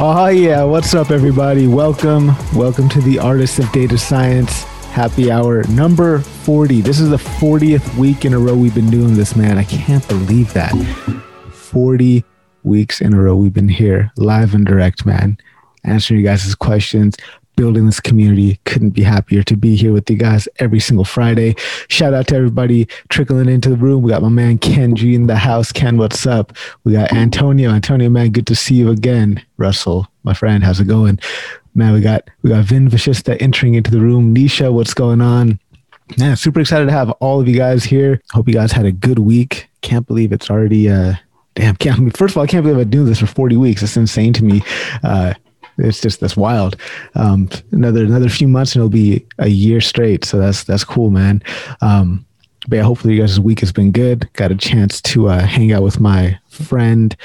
Oh yeah, what's up everybody? Welcome. Welcome to the Artists of Data Science Happy Hour number 40. This is the 40th week in a row we've been doing this, man. I can't believe that. 40 weeks in a row we've been here live and direct, man. Answering you guys' questions, building this community. Couldn't be happier to be here with you guys every single Friday. Shout out to everybody trickling into the room. We got my man Kenji in the house. Ken, what's up? We got Antonio. Antonio, man, good to see you again. Russell, my friend, how's it going? Man, we got we got Vin Vashishta entering into the room. Nisha, what's going on? Man, super excited to have all of you guys here. Hope you guys had a good week. Can't believe it's already uh damn can't first of all, I can't believe I've been doing this for 40 weeks. It's insane to me. Uh it's just that's wild. Um, another another few months and it'll be a year straight. So that's that's cool, man. Um, but yeah, hopefully you guys' week has been good. Got a chance to uh, hang out with my friend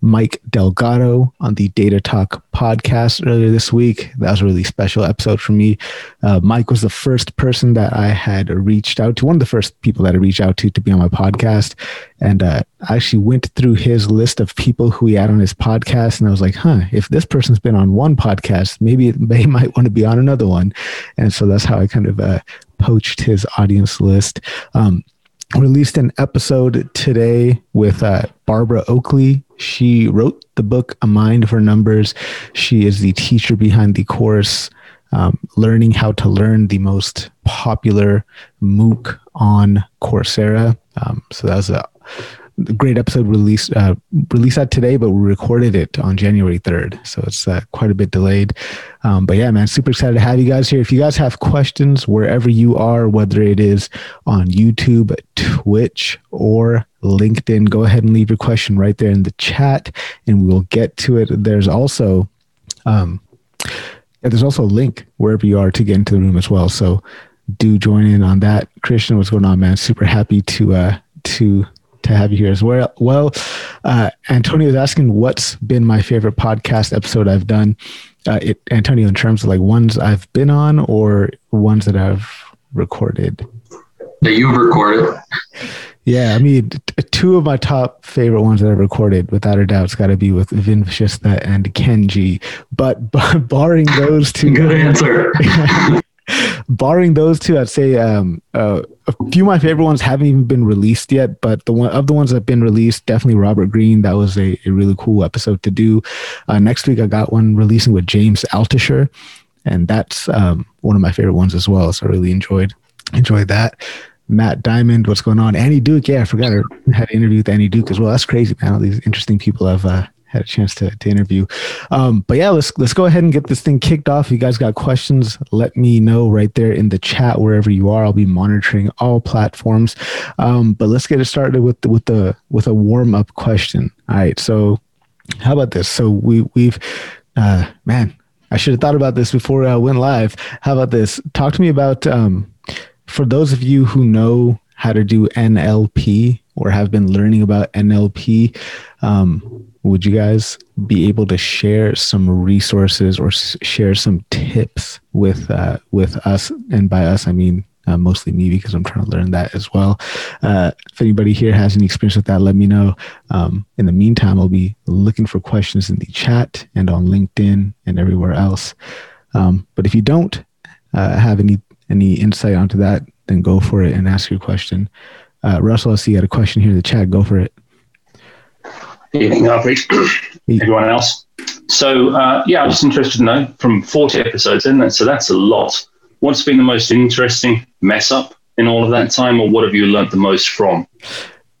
Mike Delgado on the Data Talk podcast earlier this week. That was a really special episode for me. Uh, Mike was the first person that I had reached out to, one of the first people that I reached out to to be on my podcast. And uh, I actually went through his list of people who he had on his podcast. And I was like, huh, if this person's been on one podcast, maybe they might want to be on another one. And so that's how I kind of uh, poached his audience list. Um, released an episode today with uh, Barbara Oakley. She wrote the book A Mind for Numbers. She is the teacher behind the course um, Learning How to Learn, the most popular MOOC on Coursera. Um, so that was a great episode released uh, released that today, but we recorded it on January third, so it's uh, quite a bit delayed. Um, but yeah, man, super excited to have you guys here. If you guys have questions wherever you are, whether it is on YouTube, Twitch, or LinkedIn, go ahead and leave your question right there in the chat, and we will get to it. There's also um, yeah, there's also a link wherever you are to get into the room as well. So do join in on that. Christian, what's going on, man? Super happy to uh, to to have you here as well. Well, uh, Antonio is asking what's been my favorite podcast episode I've done. Uh, it, Antonio, in terms of like ones I've been on or ones that I've recorded. That you've recorded. Yeah, I mean, t- two of my top favorite ones that I've recorded, without a doubt, it's got to be with Vin Vashishta and Kenji. But b- barring those two, good answer. barring those two, I'd say um, uh, a few of my favorite ones haven't even been released yet. But the one of the ones that have been released, definitely Robert Greene. That was a, a really cool episode to do. Uh, next week, I got one releasing with James Altucher, and that's um, one of my favorite ones as well. So I really enjoyed enjoyed that. Matt Diamond, what's going on? Annie Duke, yeah, I forgot I had an interview with Annie Duke as well. That's crazy, man. All these interesting people I've uh, had a chance to, to interview. Um, but yeah, let's let's go ahead and get this thing kicked off. If you guys got questions, let me know right there in the chat wherever you are. I'll be monitoring all platforms. Um, but let's get it started with the, with the with a warm up question. All right, so how about this? So we we've uh, man, I should have thought about this before I went live. How about this? Talk to me about um, for those of you who know how to do NLP or have been learning about NLP. Um, would you guys be able to share some resources or s- share some tips with uh, with us? And by us, I mean uh, mostly me because I'm trying to learn that as well. Uh, if anybody here has any experience with that, let me know. Um, in the meantime, I'll be looking for questions in the chat and on LinkedIn and everywhere else. Um, but if you don't uh, have any any insight onto that, then go for it and ask your question. Uh, Russell, I see you got a question here in the chat. Go for it. Evening, Harpreet. Everyone else. So, uh, yeah, I'm just interested to know from 40 episodes in that, so that's a lot. What's been the most interesting mess up in all of that time, or what have you learned the most from?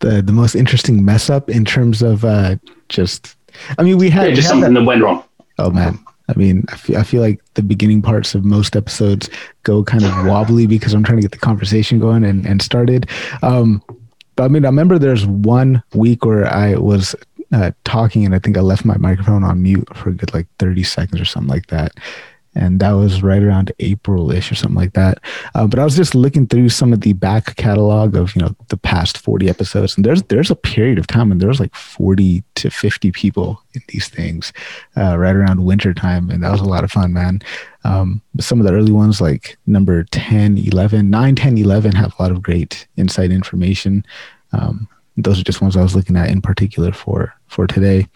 The the most interesting mess up in terms of uh, just, I mean, we had Yeah, we just had something that- that went wrong. Oh man. I mean, I feel, I feel like the beginning parts of most episodes go kind of wobbly because I'm trying to get the conversation going and, and started. Um, but I mean, I remember there's one week where I was uh, talking and I think I left my microphone on mute for a good like 30 seconds or something like that. And that was right around April ish or something like that. Uh, but I was just looking through some of the back catalog of, you know, the past 40 episodes. And there's, there's a period of time when there's like 40 to 50 people in these things uh, right around winter time. And that was a lot of fun, man. Um, some of the early ones like number 10, 11, 9, 10, 11 have a lot of great insight information. Um, those are just ones I was looking at in particular for for today.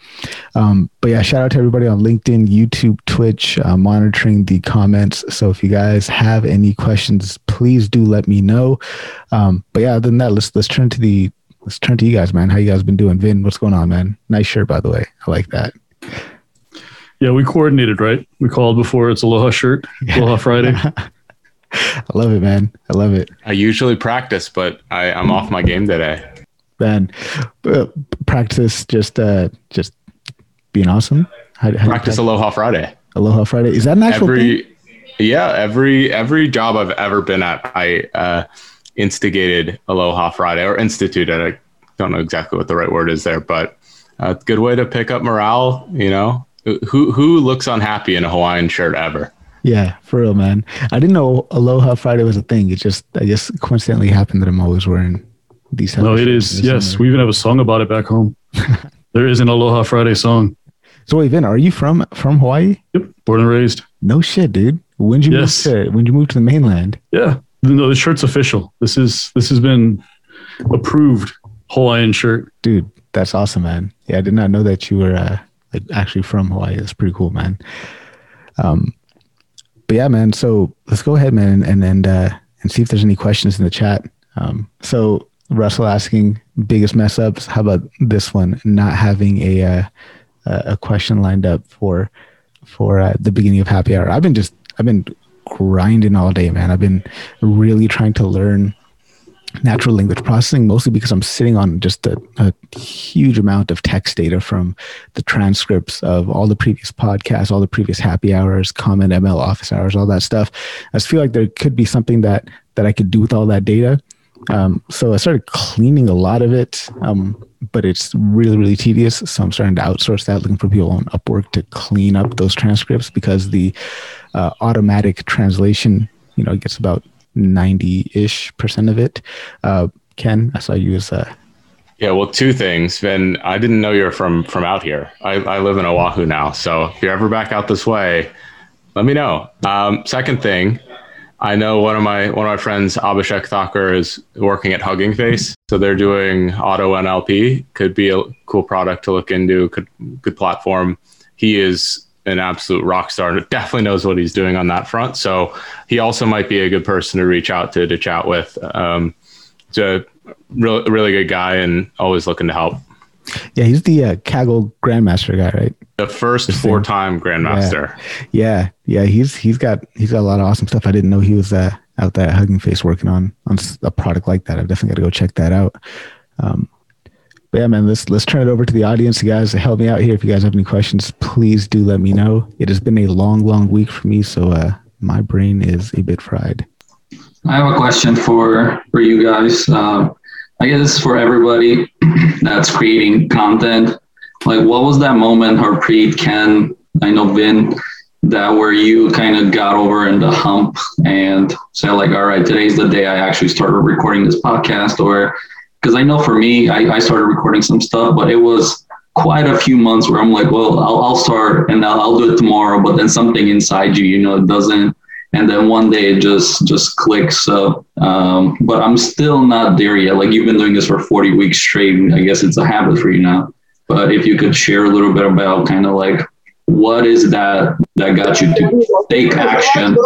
Um, but yeah, shout out to everybody on LinkedIn, YouTube, Twitch, uh, monitoring the comments. So if you guys have any questions, please do let me know. Um, but yeah, other than that, let's let's turn to the let's turn to you guys, man. How you guys been doing? Vin, what's going on, man? Nice shirt, by the way. I like that. Yeah, we coordinated, right? We called before it's Aloha shirt, Aloha Friday. I love it, man. I love it. I usually practice, but I, I'm off my game today. Man, uh, practice just uh just being awesome. How, how practice Aloha Friday. Aloha Friday. Is that an actual every, thing? Yeah, every every job I've ever been at, I uh, instigated Aloha Friday or instituted. I don't know exactly what the right word is there, but a good way to pick up morale. You know, who who looks unhappy in a Hawaiian shirt ever? Yeah, for real, man. I didn't know Aloha Friday was a thing. It just, I just coincidentally happened that I'm always wearing these. No, it is. Yes, summer. we even have a song about it back home. there is an Aloha Friday song. So wait, Vin, are you from from Hawaii? Yep, born and raised. No shit, dude. When did you yes. move to when you move to the mainland? Yeah, no, the shirt's official. This is this has been approved Hawaiian shirt, dude. That's awesome, man. Yeah, I did not know that you were uh, like actually from Hawaii. That's pretty cool, man. Um, but yeah, man. So let's go ahead, man, and and uh, and see if there's any questions in the chat. Um, so Russell asking biggest mess ups. How about this one? Not having a uh, a question lined up for for uh, the beginning of happy hour. I've been just I've been grinding all day, man. I've been really trying to learn natural language processing, mostly because I'm sitting on just a, a, huge amount of text data from the transcripts of all the previous podcasts, all the previous happy hours, Comet ML office hours, all that stuff. I just feel like there could be something that that I could do with all that data. Um, so I started cleaning a lot of it, um, but it's really, really tedious. So I'm starting to outsource that, looking for people on Upwork to clean up those transcripts because the uh, automatic translation, you know, gets about 90 ish percent of it. Uh, Ken, I saw you as a. Yeah, well, two things. Ben, I didn't know you're from from out here. I, I live in Oahu now, so if you're ever back out this way, let me know. Um, second thing, I know one of my one of my friends, Abhishek Thakur, is working at Hugging Face, so they're doing auto NLP. Could be a cool product to look into. Could good platform. He is an absolute rock star definitely knows what he's doing on that front. So he also might be a good person to reach out to to chat with. Um, he's a really really good guy and always looking to help. Yeah, he's the uh, Kaggle Grandmaster guy, right? The first four time Grandmaster. Yeah. yeah, yeah. He's he's got he's got a lot of awesome stuff. I didn't know he was uh, out there Hugging Face working on on a product like that. I've definitely got to go check that out. Um, but yeah, man, let's let's turn it over to the audience. You guys help me out here. If you guys have any questions, please do let me know. It has been a long, long week for me, so uh, my brain is a bit fried. I have a question for for you guys. Uh, I guess for everybody that's creating content. Like, what was that moment, Harpreet, Ken, I know Vin, that where you kind of got over in the hump and said like, all right, today's the day I actually started recording this podcast, or because I know for me, I, I started recording some stuff, but it was quite a few months where I'm like, well, I'll, I'll start and I'll, I'll, do it tomorrow, but then something inside you, you know, it doesn't. And then one day it just just clicks. So, um, but I'm still not there yet. Like you've been doing this for 40 weeks straight. I guess it's a habit for you now. But if you could share a little bit about kind of like what is that that got you to take action?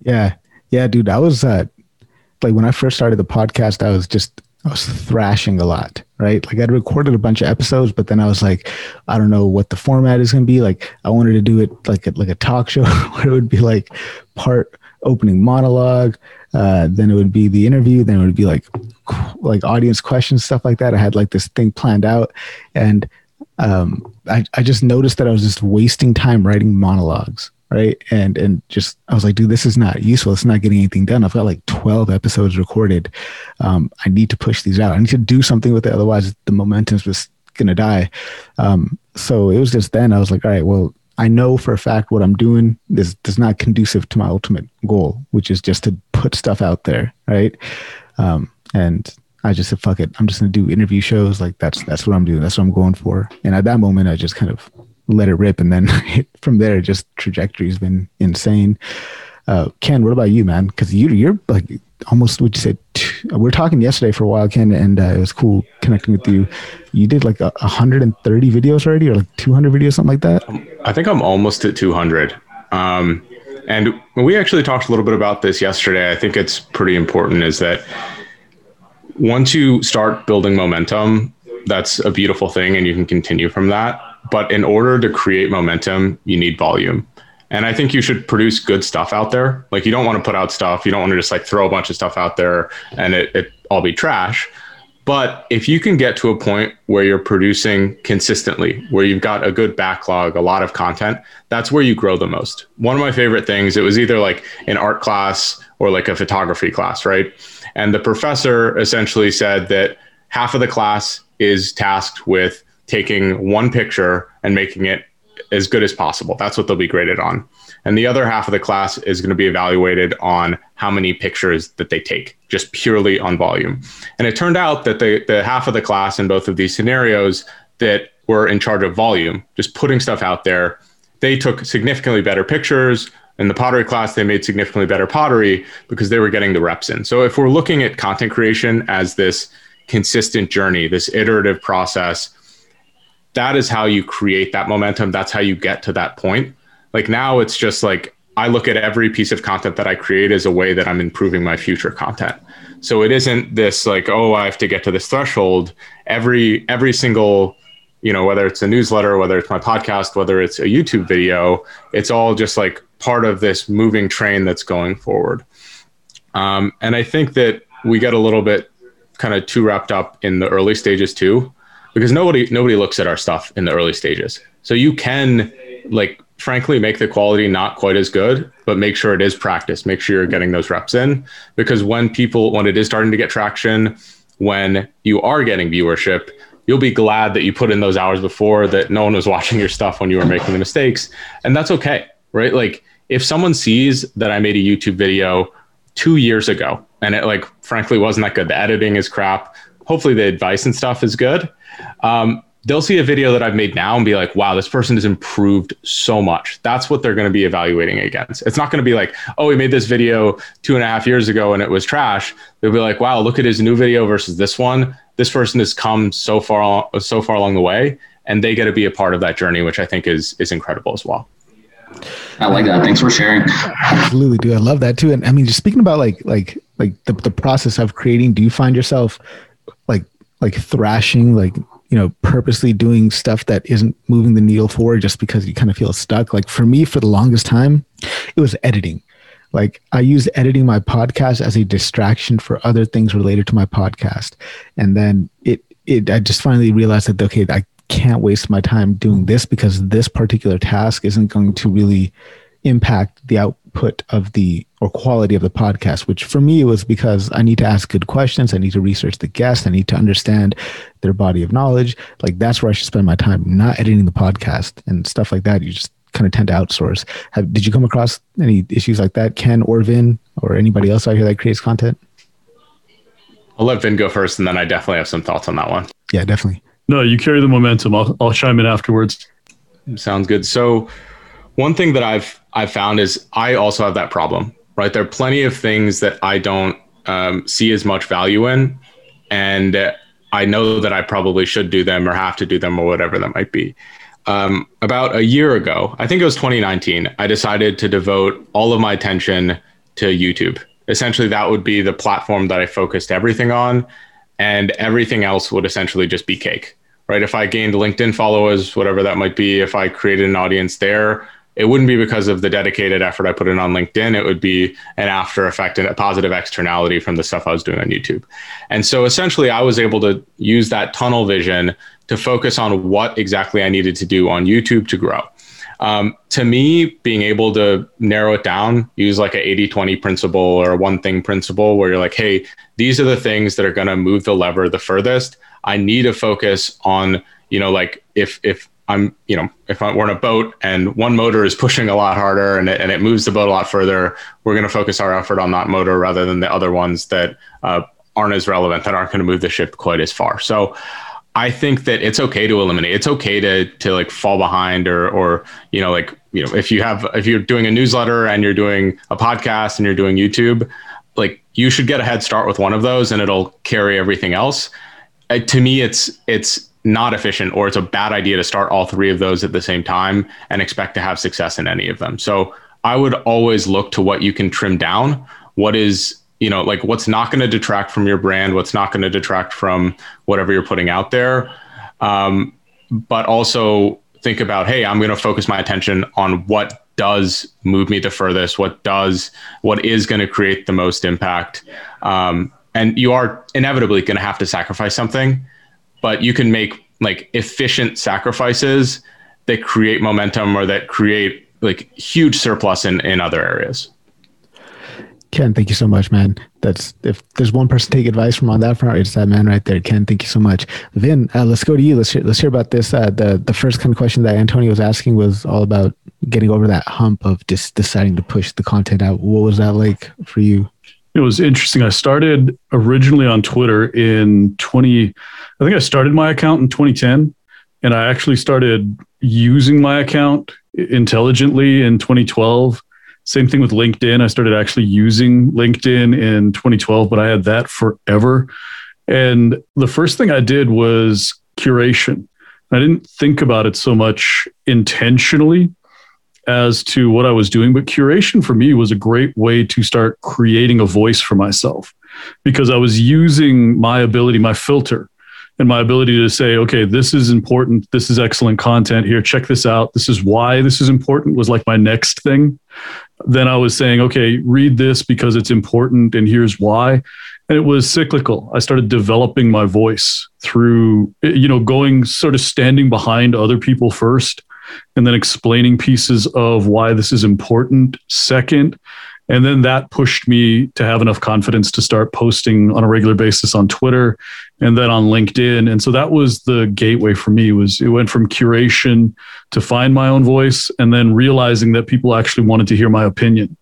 Yeah, yeah, dude. I was uh, like when I first started the podcast, I was just I was thrashing a lot, right? Like I'd recorded a bunch of episodes, but then I was like, I don't know what the format is going to be. Like I wanted to do it like a, like a talk show where it would be like part opening monologue, uh, then it would be the interview, then it would be like like audience questions, stuff like that. I had like this thing planned out, and um, I I just noticed that I was just wasting time writing monologues right and and just i was like dude this is not useful it's not getting anything done i've got like 12 episodes recorded um, i need to push these out i need to do something with it otherwise the momentum's just gonna die um, so it was just then i was like all right well i know for a fact what i'm doing is is not conducive to my ultimate goal which is just to put stuff out there right um, and I just said, fuck it. I'm just gonna do interview shows. Like that's that's what I'm doing. That's what I'm going for. And at that moment, I just kind of let it rip, and then from there, just trajectory's been insane. Uh, Ken, what about you, man? Because you you're like almost would you say two, we are talking yesterday for a while, Ken, and uh, it was cool connecting with you. You did like a 130 videos already, or like 200 videos, something like that. I think I'm almost at 200. Um, and we actually talked a little bit about this yesterday. I think it's pretty important is that once you start building momentum, that's a beautiful thing and you can continue from that. But in order to create momentum, you need volume. And I think you should produce good stuff out there. Like you don't want to put out stuff, you don't want to just like throw a bunch of stuff out there and it, it all be trash. But if you can get to a point where you're producing consistently, where you've got a good backlog, a lot of content, that's where you grow the most. One of my favorite things, it was either like an art class or like a photography class, right? And the professor essentially said that half of the class is tasked with taking one picture and making it as good as possible. That's what they'll be graded on. And the other half of the class is going to be evaluated on how many pictures that they take, just purely on volume. And it turned out that the, the half of the class in both of these scenarios that were in charge of volume, just putting stuff out there, they took significantly better pictures. In the pottery class, they made significantly better pottery because they were getting the reps in. So if we're looking at content creation as this consistent journey, this iterative process, that is how you create that momentum. That's how you get to that point. Like now it's just like I look at every piece of content that I create as a way that I'm improving my future content. So it isn't this like, oh, I have to get to this threshold. Every every single, you know, whether it's a newsletter, whether it's my podcast, whether it's a YouTube video, it's all just like part of this moving train that's going forward. Um, and I think that we get a little bit kind of too wrapped up in the early stages too because nobody nobody looks at our stuff in the early stages. So you can like frankly make the quality not quite as good, but make sure it is practice. Make sure you're getting those reps in because when people when it is starting to get traction, when you are getting viewership, you'll be glad that you put in those hours before that no one was watching your stuff when you were making the mistakes, and that's okay, right? Like if someone sees that I made a YouTube video 2 years ago and it like frankly wasn't that good, the editing is crap, hopefully the advice and stuff is good um, they'll see a video that I've made now and be like, wow, this person has improved so much. That's what they're going to be evaluating against. It's not going to be like, oh, he made this video two and a half years ago and it was trash. They'll be like, wow, look at his new video versus this one. This person has come so far, so far along the way, and they get to be a part of that journey, which I think is is incredible as well. I like that. Thanks for sharing. Absolutely, dude. I love that too. And I mean, just speaking about like like like the, the process of creating, do you find yourself like thrashing, like you know, purposely doing stuff that isn't moving the needle forward just because you kind of feel stuck. Like for me, for the longest time, it was editing. Like I used editing my podcast as a distraction for other things related to my podcast, and then it it I just finally realized that okay, I can't waste my time doing this because this particular task isn't going to really impact the output of the or quality of the podcast which for me was because i need to ask good questions i need to research the guest i need to understand their body of knowledge. Like that's where i should spend my time not editing the podcast and stuff like that. You just kind of tend to outsource. Have, did you come across any issues like that ken or vin or anybody else out here that creates content? I'll let vin go first and then i definitely have some thoughts on that one. Yeah definitely. No you carry the momentum. I'll, I'll chime in afterwards. Sounds good. So one thing that I've I've found is I also have that problem, right? There are plenty of things that I don't um, see as much value in, and I know that I probably should do them or have to do them or whatever that might be. Um, about a year ago, I think it was 2019, I decided to devote all of my attention to YouTube. Essentially, that would be the platform that I focused everything on, and everything else would essentially just be cake, right? If I gained LinkedIn followers, whatever that might be, if I created an audience there, it wouldn't be because of the dedicated effort I put in on LinkedIn. It would be an after effect and a positive externality from the stuff I was doing on YouTube. And so essentially, I was able to use that tunnel vision to focus on what exactly I needed to do on YouTube to grow. Um, to me, being able to narrow it down, use like a 80 20 principle or a one thing principle where you're like, hey, these are the things that are going to move the lever the furthest. I need to focus on, you know, like if, if I'm, you know, if I, we're in a boat and one motor is pushing a lot harder and it, and it moves the boat a lot further, we're going to focus our effort on that motor rather than the other ones that uh, aren't as relevant, that aren't going to move the ship quite as far. So I think that it's okay to eliminate. It's okay to to like fall behind or or you know like you know if you have if you're doing a newsletter and you're doing a podcast and you're doing YouTube, like you should get a head start with one of those and it'll carry everything else. Uh, to me, it's it's not efficient or it's a bad idea to start all three of those at the same time and expect to have success in any of them. So I would always look to what you can trim down. What is you know like what's not going to detract from your brand what's not going to detract from whatever you're putting out there um, but also think about hey i'm going to focus my attention on what does move me the furthest what does what is going to create the most impact um, and you are inevitably going to have to sacrifice something but you can make like efficient sacrifices that create momentum or that create like huge surplus in in other areas Ken, thank you so much, man. That's if there's one person to take advice from on that front, it's that man right there. Ken, thank you so much. Vin, uh, let's go to you. Let's hear, let's hear about this. Uh, the the first kind of question that Antonio was asking was all about getting over that hump of just deciding to push the content out. What was that like for you? It was interesting. I started originally on Twitter in 20. I think I started my account in 2010, and I actually started using my account intelligently in 2012 same thing with LinkedIn. I started actually using LinkedIn in 2012, but I had that forever. And the first thing I did was curation. I didn't think about it so much intentionally as to what I was doing, but curation for me was a great way to start creating a voice for myself because I was using my ability, my filter, and my ability to say, okay, this is important. This is excellent content here. Check this out. This is why this is important was like my next thing. Then I was saying, okay, read this because it's important and here's why. And it was cyclical. I started developing my voice through, you know, going sort of standing behind other people first and then explaining pieces of why this is important. Second and then that pushed me to have enough confidence to start posting on a regular basis on twitter and then on linkedin. And so that was the gateway for me was it went from curation to find my own voice and then realizing that people actually wanted to hear my opinion.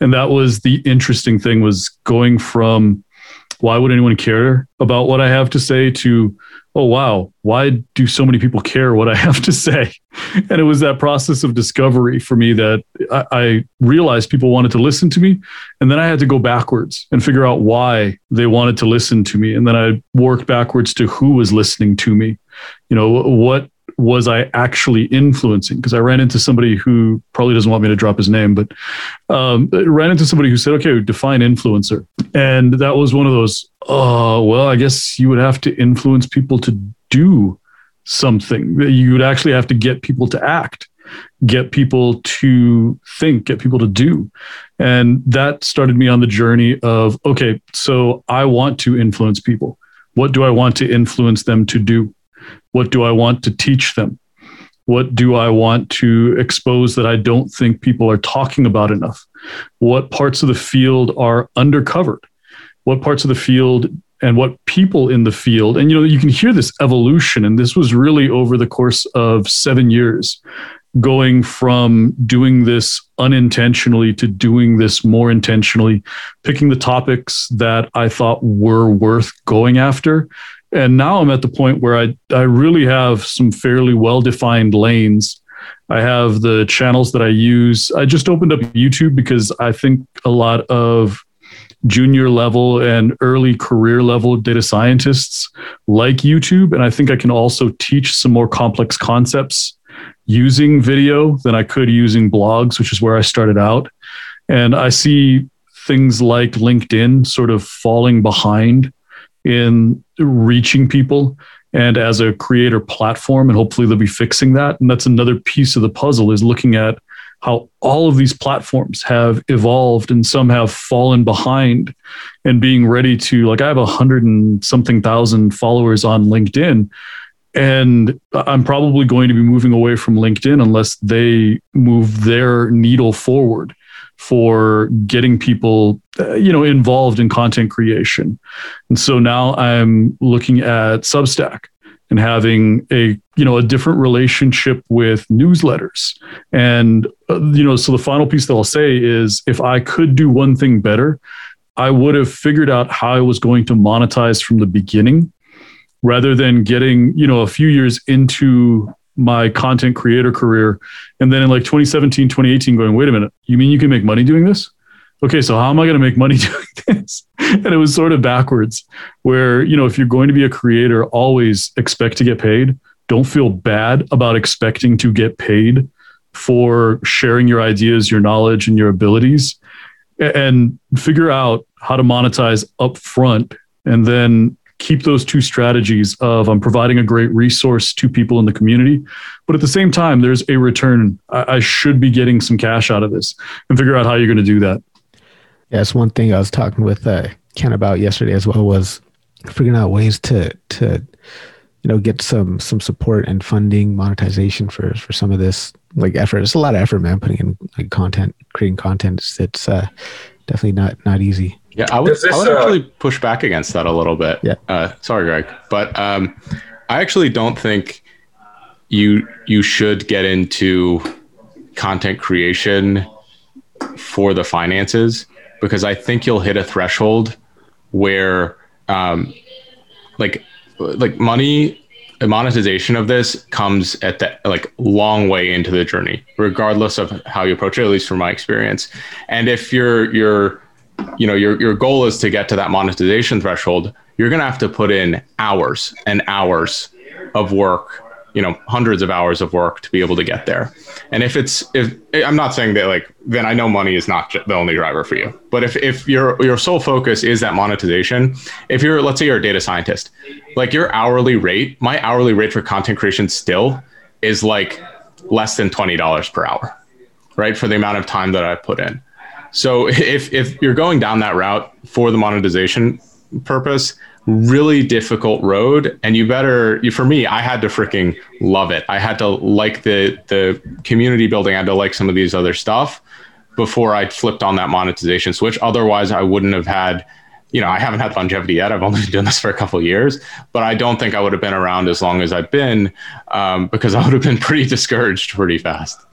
And that was the interesting thing was going from why would anyone care about what i have to say? to oh wow why do so many people care what i have to say? And it was that process of discovery for me that I, I, realized people wanted to listen to me and then i had to go backwards and figure out why they wanted to listen to me. And then i worked backwards to who was listening to me. You know what was I actually influencing? Because I ran into somebody who probably doesn't want me to drop his name, but um, ran into somebody who said, okay, define influencer. And that was one of those, oh, well, I guess you would have to influence people to do something. You would actually have to get people to act, get people to think, get people to do. And that started me on the journey of, okay, so I want to influence people. What do I want to influence them to do? What do I want to teach them? What do I want to expose that I don't think people are talking about enough? What parts of the field are undercovered? What parts of the field and what people in the field and you know you can hear this evolution and this was really over the course of 7 years going from doing this unintentionally to doing this more intentionally picking the topics that I thought were worth going after and now I'm at the point where I I really have some fairly well defined lanes. I have the channels that I use. I just opened up YouTube because I think a lot of junior level and early career level data scientists like YouTube. And I think I can also teach some more complex concepts using video than I could using blogs, which is where I started out. And I see things like LinkedIn sort of falling behind in reaching people and as a creator platform and hopefully they'll be fixing that. And that's another piece of the puzzle is looking at how all of these platforms have evolved and some have fallen behind and being ready to like i have a hundred and something thousand followers on linkedin and i'm probably going to be moving away from linkedin unless they move their needle forward for getting people uh, you know involved in content creation. And so now i'm looking at substack and having a you know a different relationship with newsletters. And uh, you know so the final piece that i'll say is if i could do one thing better i would have figured out how i was going to monetize from the beginning rather than getting you know a few years into my content creator career and then in like 2017 2018 going wait a minute. You mean you can make money doing this okay, so how am I going to make money doing this? And it was sort of backwards, where, you know, if you're going to be a creator, always expect to get paid. Don't feel bad about expecting to get paid for sharing your ideas, your knowledge, and your abilities, and figure out how to monetize upfront and then keep those two strategies of I'm providing a great resource to people in the community, but at the same time, there's a return. I, should be getting some cash out of this and figure out how you're going to do that. Yeah, that's one thing I was talking with uh, Ken about yesterday as well was figuring out ways to to you know get some some support and funding monetization for for some of this like effort. It's a lot of effort, man. Putting in like content, creating content. It's, it's uh, definitely not not easy. Yeah, I would, this, I would uh, actually push back against that a little bit. Yeah. Uh, sorry, Greg, but um, I actually don't think you you should get into content creation for the finances because I think you'll hit a threshold where um, like like money monetization of this comes at that like long way into the journey regardless of how you approach it at least from my experience. And if you're you're you know your your goal is to get to that monetization threshold you're to have to put in hours and hours of work you know hundreds of hours of work to be able to get there and if it's if i'm not saying that like then i know money is not the only driver for you. But if if your your sole focus is that monetization if you're let's say you're a data scientist like your hourly rate my hourly rate for content creation still is like less than $20 per hour right for the amount of time that i put in. So if if you're going down that route for the monetization purpose really difficult road and you better for me i had to freaking love it. I had to like the the community building i had to like some of these other stuff before i flipped on that monetization switch. Otherwise i wouldn't have had you know i haven't had longevity yet. I've only been doing this for a couple years but i don't think i would have been around as long as i've been um, because i would have been pretty discouraged pretty fast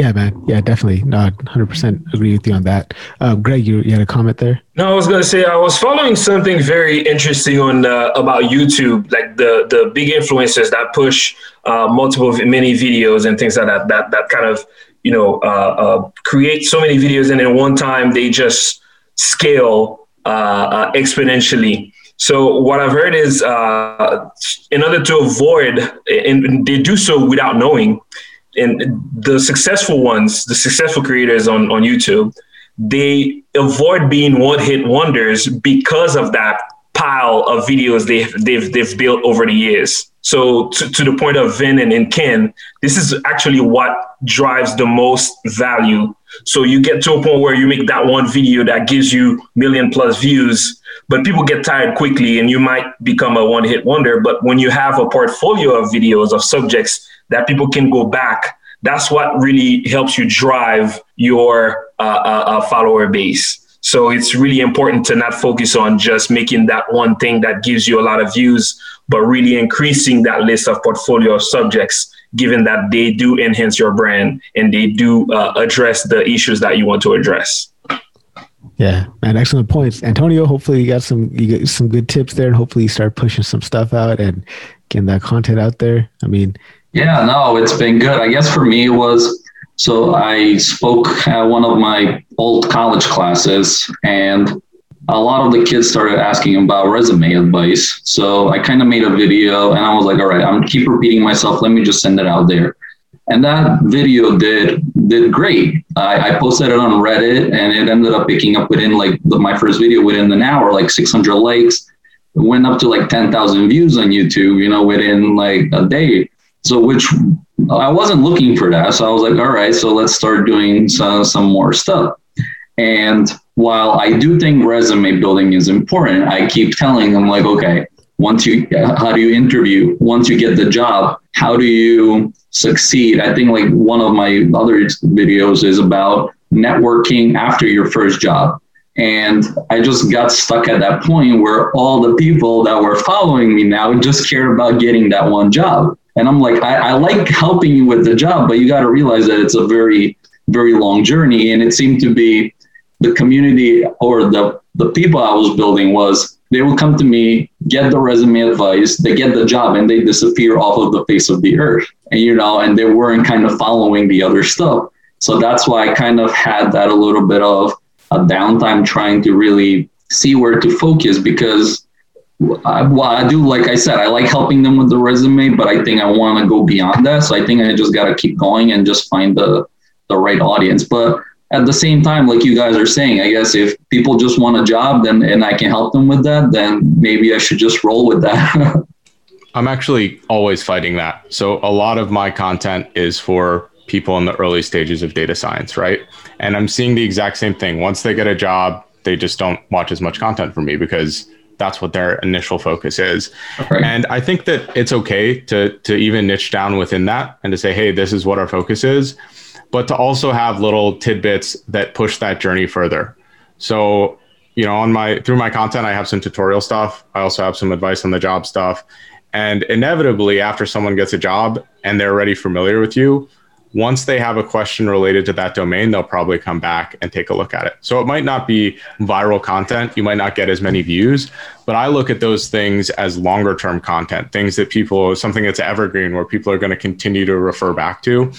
yeah, man. Yeah, definitely. No, 100% agree with you on that. Uh, Greg, you, you had a comment there? No, I was going to say I was following something very interesting on uh, about YouTube, like the the big influencers that push uh, multiple many videos and things like that. That that kind of you know uh, uh, create so many videos and in one time they just scale uh, exponentially. So what I've heard is, in order to avoid, and they do so without knowing and the successful ones, the successful creators on, on YouTube, they avoid being one hit wonders because of that pile of videos they've they've they've built over the years. So to, to the point of Vin and, and Ken, this is actually what drives the most value. So you get to a point where you make that one video that gives you million plus views, but people get tired quickly and you might become a one hit wonder. But when you have a portfolio of videos of subjects that people can go back. That's what really helps you drive your uh, uh, uh, follower base. So it's really important to not focus on just making that one thing that gives you a lot of views, but really increasing that list of portfolio of subjects, given that they do enhance your brand and they do uh, address the issues that you want to address. Yeah, man, excellent points, Antonio. Hopefully, you got some you get some good tips there, and hopefully, you start pushing some stuff out and getting that content out there. I mean, yeah, no, it's been good. I guess for me it was so I spoke at one of my old college classes and a lot of the kids started asking about resume advice. So I kind of made a video and I was like, all right, I'm keep repeating myself. Let me just send it out there. And that video did did great. I, I posted it on Reddit and it ended up picking up within like the, my first video within an hour, like 600 likes. It went up to like 10,000 views on YouTube, you know, within like a day. So, which I wasn't looking for that. So I was like, all right, so let's start doing some, some more stuff. And while I do think resume building is important, I keep telling them, like, okay, once you, how do you interview? Once you get the job, how do you succeed? I think like one of my other videos is about networking after your first job. And I just got stuck at that point where all the people that were following me now just cared about getting that one job. And I'm like, I, I like helping you with the job, but you got to realize that it's a very, very long journey. And it seemed to be the community or the, the people I was building was they will come to me, get the resume advice, they get the job, and they disappear off of the face of the earth. And you know, and they weren't kind of following the other stuff. So that's why I kind of had that a little bit of a downtime trying to really see where to focus because Well, I do, like I said, I like helping them with the resume, but I think I want to go beyond that. So I think I just got to keep going and just find the, the right audience. But at the same time, like you guys are saying, I guess if people just want a job then and I can help them with that, then maybe I should just roll with that. I'm actually always fighting that. So a lot of my content is for people in the early stages of data science, right? And I'm seeing the exact same thing. Once they get a job, they just don't watch as much content from me because that's what their initial focus is. Right. And I think that it's okay to to even niche down within that and to say, hey, this is what our focus is, but to also have little tidbits that push that journey further. So, you know, on my through my content, I have some tutorial stuff. I also have some advice on the job stuff. And inevitably, after someone gets a job and they're already familiar with you, once they have a question related to that domain, they'll probably come back and take a look at it. So it might not be viral content. You might not get as many views, but I look at those things as longer term content, things that people, something that's evergreen where people are going to continue to refer back to.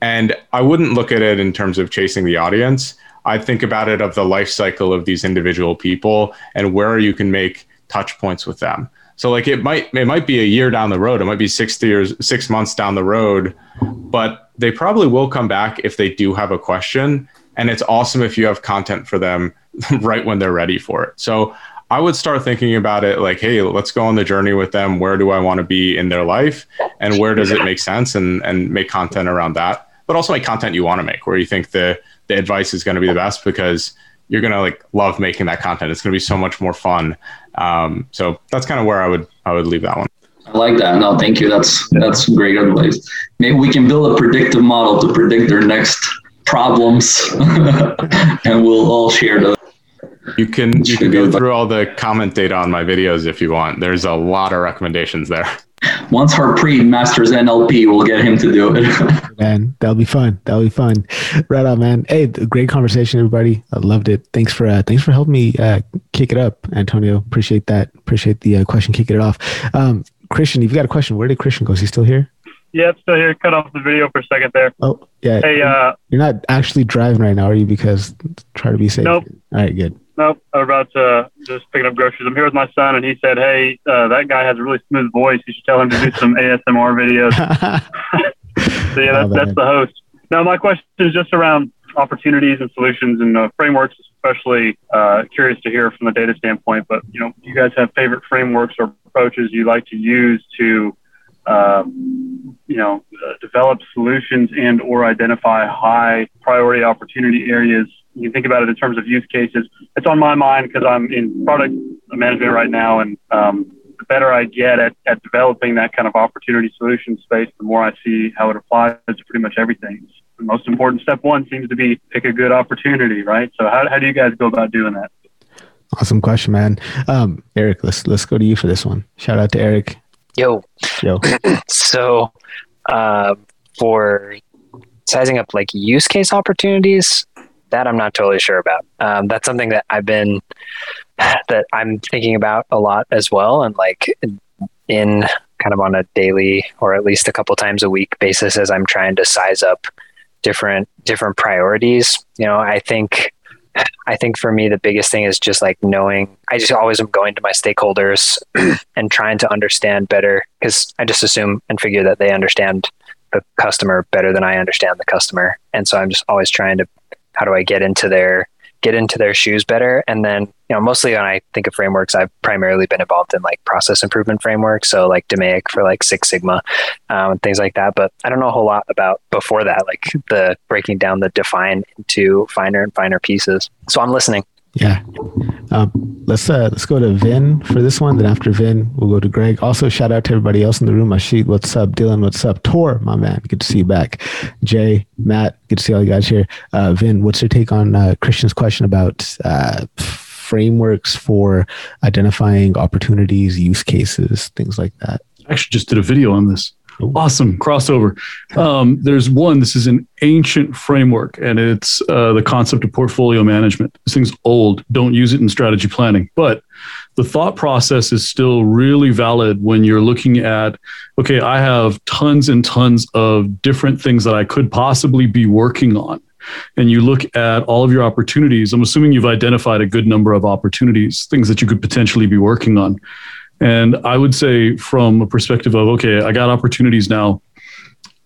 And I wouldn't look at it in terms of chasing the audience. I think about it of the life cycle of these individual people and where you can make touch points with them. So like it might it might be a year down the road, it might be six years, six months down the road, but they probably will come back if they do have a question. And it's awesome if you have content for them right when they're ready for it. So I would start thinking about it like, hey, let's go on the journey with them. Where do I want to be in their life? And where does it make sense? And and make content around that. But also make content you want to make where you think the the advice is going to be the best because you're gonna like love making that content. It's gonna be so much more fun. Um, so that's kind of where I would I would leave that one. I like that. No, thank you. That's that's great advice. Maybe we can build a predictive model to predict their next problems, and we'll all share those. You can you can go through all the comment data on my videos if you want. There's a lot of recommendations there. Once Harpreet masters NLP, we'll get him to do it. man, that'll be fun. That'll be fun. Right on, man. Hey, great conversation, everybody. I loved it. Thanks for uh, thanks for helping me uh, kick it up, Antonio. Appreciate that. Appreciate the uh, question kicking it off. Um, Christian, you've got a question. Where did Christian go? Is he still here? Yeah, still here. Cut off the video for a second there. Oh, yeah. Hey, uh, you're not actually driving right now, are you? Because try to be safe. Nope. All right, good. Nope. I'm about to just picking up groceries. I'm here with my son, and he said, "Hey, uh, that guy has a really smooth voice. You should tell him to do some ASMR videos." so yeah, that's, that's the host. Now, my question is just around opportunities and solutions and uh, frameworks, especially uh, curious to hear from the data standpoint. But you know, you guys have favorite frameworks or approaches you like to use to, um, you know, uh, develop solutions and or identify high priority opportunity areas you think about it in terms of use cases. It's on my mind because I'm in product management right now, and um, the better I get at, at developing that kind of opportunity solution space, the more I see how it applies to pretty much everything. The most important step one seems to be pick a good opportunity, right? So how, how do you guys go about doing that? Awesome question, man. Um, Eric, let's let's go to you for this one. Shout out to Eric. Yo. Yo. so uh, for sizing up like use case opportunities, that I'm not totally sure about. Um, that's something that I've been that I'm thinking about a lot as well, and like in kind of on a daily or at least a couple times a week basis as I'm trying to size up different different priorities. You know, I think I think for me the biggest thing is just like knowing I just always am going to my stakeholders and trying to understand better because I just assume and figure that they understand the customer better than I understand the customer. And so I'm just always trying to how do I get into their get into their shoes better. And then you know mostly when i think of frameworks i've primarily been involved in like process improvement frameworks so like DMAIC for like six sigma um, and things like that. But i don't know a whole lot about before that like the breaking down the define into finer and finer pieces. So i'm listening. Yeah. Um, let's uh, let's go to Vin for this one. Then after Vin, we'll go to Greg. Also, shout out to everybody else in the room. Ashit, what's up? Dylan, what's up? Tor, my man, good to see you back. Jay, Matt, good to see all you guys here. Uh, Vin, what's your take on uh, Christian's question about uh, frameworks for identifying opportunities, use cases, things like that? I actually just did a video on this. Awesome crossover. Um, there's one. This is an ancient framework, and it's uh, the concept of portfolio management. This thing's old. Don't use it in strategy planning, but the thought process is still really valid when you're looking at okay, I have tons and tons of different things that I could possibly be working on. And you look at all of your opportunities. I'm assuming you've identified a good number of opportunities, things that you could potentially be working on and I would say, from a perspective of, okay, I got opportunities now,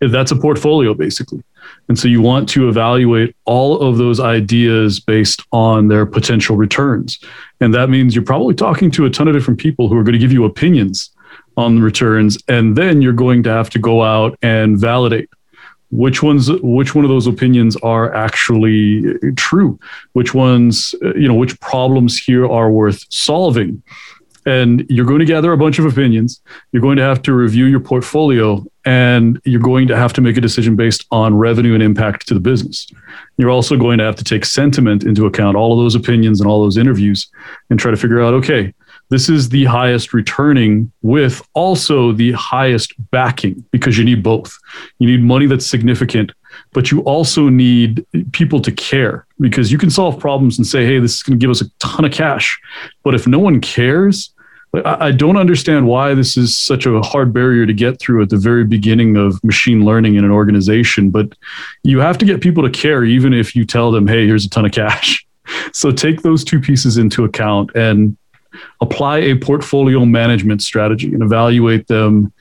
that's a portfolio basically. And so you want to evaluate all of those ideas based on their potential returns. And that means you're probably talking to a ton of different people who are going to give you opinions on the returns. And then you're going to have to go out and validate which ones which one of those opinions are actually uh, true which ones uh, you know which problems here are worth solving and you're going to gather a bunch of opinions. You're going to have to review your portfolio and you're going to have to make a decision based on revenue and impact to the business. You're also going to have to take sentiment into account, all of those opinions and all those interviews, and try to figure out okay, this is the highest returning with also the highest backing because you need both. You need money that's significant, but you also need people to care because you can solve problems and say, hey, this is going to give us a ton of cash. But if no one cares, I don't understand why this is such a hard barrier to get through at the very beginning of machine learning in an organization. But you have to get people to care, even if you tell them, hey, here's a ton of cash. So take those two pieces into account and apply a portfolio management strategy and evaluate them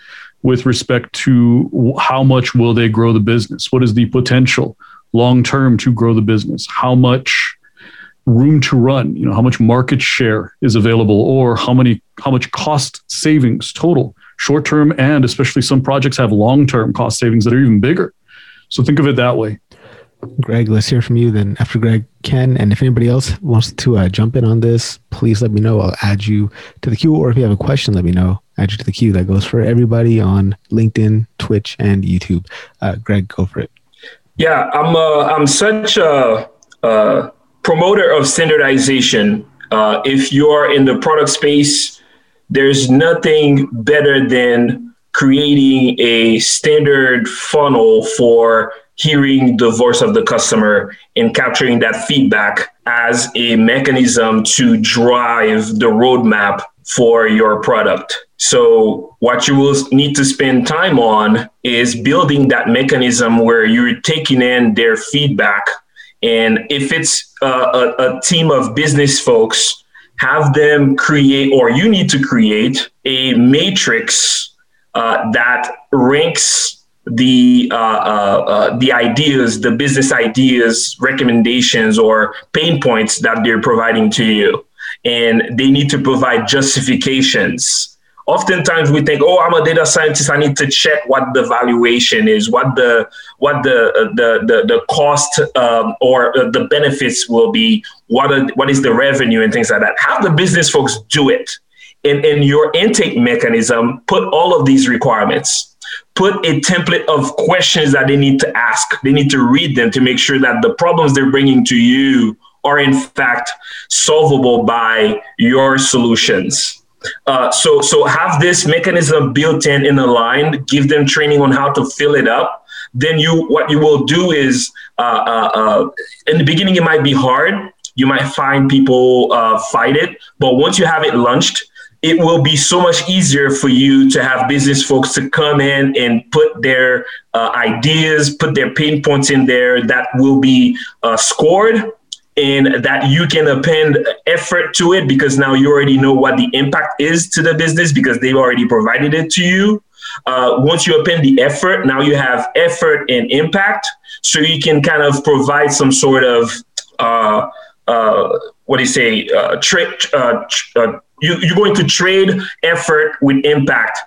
with respect to how much will they grow the business? What is the potential long term to grow the business? How much room to run you know how much market share is available or how many how much cost savings total short term and especially some projects have long term cost savings that are even bigger so think of it that way greg let's hear from you then after greg ken and if anybody else wants to uh, jump in on this please let me know. I'll add you to the queue. Or if you have a question let me know. Add you to the queue. That goes for everybody on linkedin twitch and youtube. Uh, greg go for it. Yeah i'm uh, i'm such a uh, promoter of standardization. Uh, if you're in the product space, there's nothing better than creating a standard funnel for hearing the voice of the customer and capturing that feedback as a mechanism to drive the roadmap for your product. So, what you will need to spend time on is building that mechanism where you're taking in their feedback and if it's a, a, a team of business folks, have them create, or you need to create a matrix uh, that ranks the uh, uh, uh, the ideas, the business ideas, recommendations, or pain points that they're providing to you, and they need to provide justifications oftentimes we think, oh, I'm a data scientist. I need to check what the valuation is, what the what the uh, the the, the cost um, or uh, the benefits will be, what are, what is the revenue and things like that. Have the business folks do it. In, in your intake mechanism, put all of these requirements. Put a template of questions that they need to ask. They need to read them to make sure that the problems they're bringing to you are in fact solvable by your solutions uh, so so have this mechanism built in in the line. Give them training on how to fill it up. Then you what you will do is uh, uh, uh in the beginning it might be hard. You might find people uh, fight it, but once you have it launched, it will be so much easier for you to have business folks to come in and put their uh, ideas, put their pain points in there that will be uh, scored and that you can append effort to it because now you already know what the impact is to the business because they've already provided it to you. Uh, once you append the effort, now you have effort and impact. So you can kind of provide some sort of, uh, uh, what do you say, uh, trade. Uh, uh, you, you're going to trade effort with impact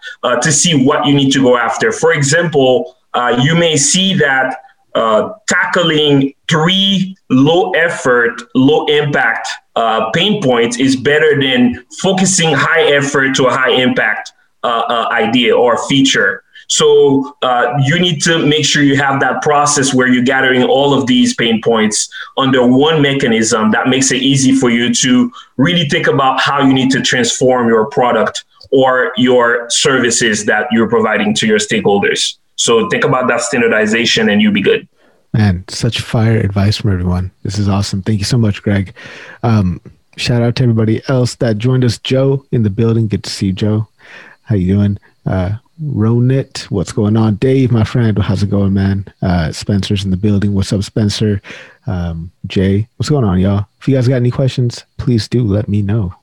to see what you need to go after. For example, you may see that uh, tackling three low effort, low impact uh, pain points is better than focusing high effort to a high impact uh, uh idea or feature. So uh, you need to make sure you have that process where you're gathering all of these pain points under one mechanism that makes it easy for you to really think about how you need to transform your product or your services that you're providing to your stakeholders. So think about that standardization and you'll be good. Man, such fire advice from everyone. This is awesome. Thank you so much, Greg. Um, shout out to everybody else that joined us. Joe in the building. Good to see you, Joe. How you doing? Uh, Ronit, what's going on? Dave, my friend, how's it going, man? Uh, Spencer's in the building. What's up, Spencer? Um, Jay, what's going on, y'all? If you guys got any questions, please do let me know.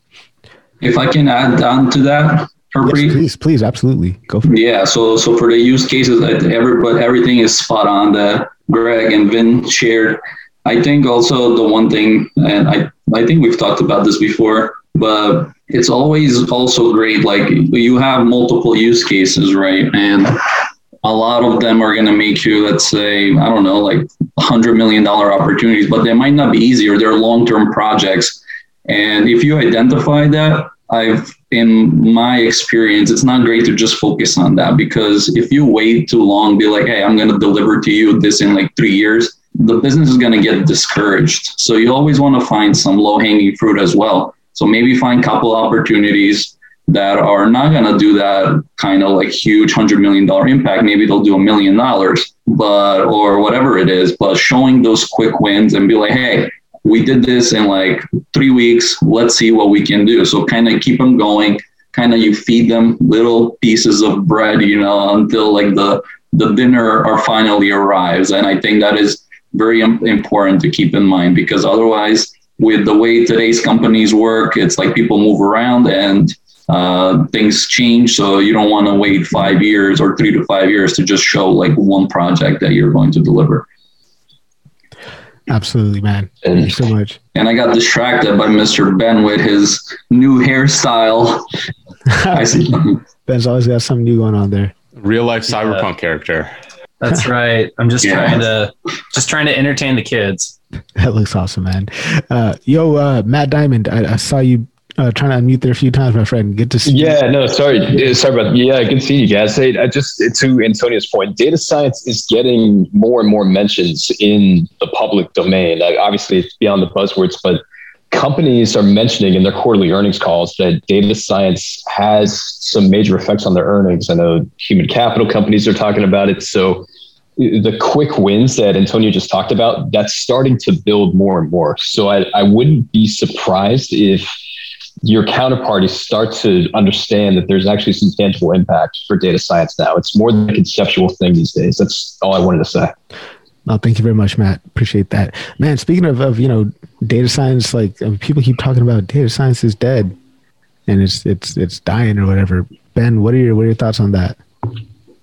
If I can add on to that, yes, please, please, absolutely, go for it. Yeah, so so for the use cases, every but everything is spot on that Greg and Vin shared. I think also the one thing, and I I think we've talked about this before, but it's always also great. Like you have multiple use cases, right? And a lot of them are going to make you, let's say, I don't know, like $100 million opportunities, but they might not be easy or they're long term projects. And if you identify that, I've, in my experience, it's not great to just focus on that because if you wait too long, be like, hey, I'm going to deliver to you this in like three years, the business is going to get discouraged. So you always want to find some low hanging fruit as well. So maybe find couple opportunities that are not going to do that kind of like huge hundred million dollar impact. Maybe they'll do a million dollars, but or whatever it is. But showing those quick wins and be like, hey, we did this in like three weeks. Let's see what we can do. So kind of keep them going. Kind of you feed them little pieces of bread, you know, until like the the dinner or finally arrives. And I think that is very important to keep in mind because otherwise with the way today's companies work, it's like people move around and uh, things change. So you don't want to wait five years or three to five years to just show like one project that you're going to deliver. Absolutely, man. And, Thank you so much. And I got distracted by Mr. Ben with his new hairstyle. I see. Ben's always got something new going on there. Real life cyberpunk yeah. character. That's right. I'm just yeah. trying to just trying to entertain the kids. That looks awesome, man. Uh, yo, uh, Matt Diamond, I, I saw you uh, trying to unmute there a few times, my friend. Good to see. Yeah, you. no, sorry, sorry about. Yeah, good to see you guys. Hey, I just to Antonio's point, data science is getting more and more mentions in the public domain. Like, obviously, it's beyond the buzzwords, but companies are mentioning in their quarterly earnings calls that data science has some major effects on their earnings. I know human capital companies are talking about it. So the quick wins that Antonio just talked about, that's starting to build more and more. So I, I wouldn't be surprised if your counterparties start to understand that there's actually some tangible impact for data science now. It's more than a conceptual thing these days. That's all I wanted to say. Oh, thank you very much, Matt. Appreciate that. Man, speaking of, of you know, data science, like uh, people keep talking about data science is dead and it's it's it's dying or whatever. Ben, what are your what are your thoughts on that?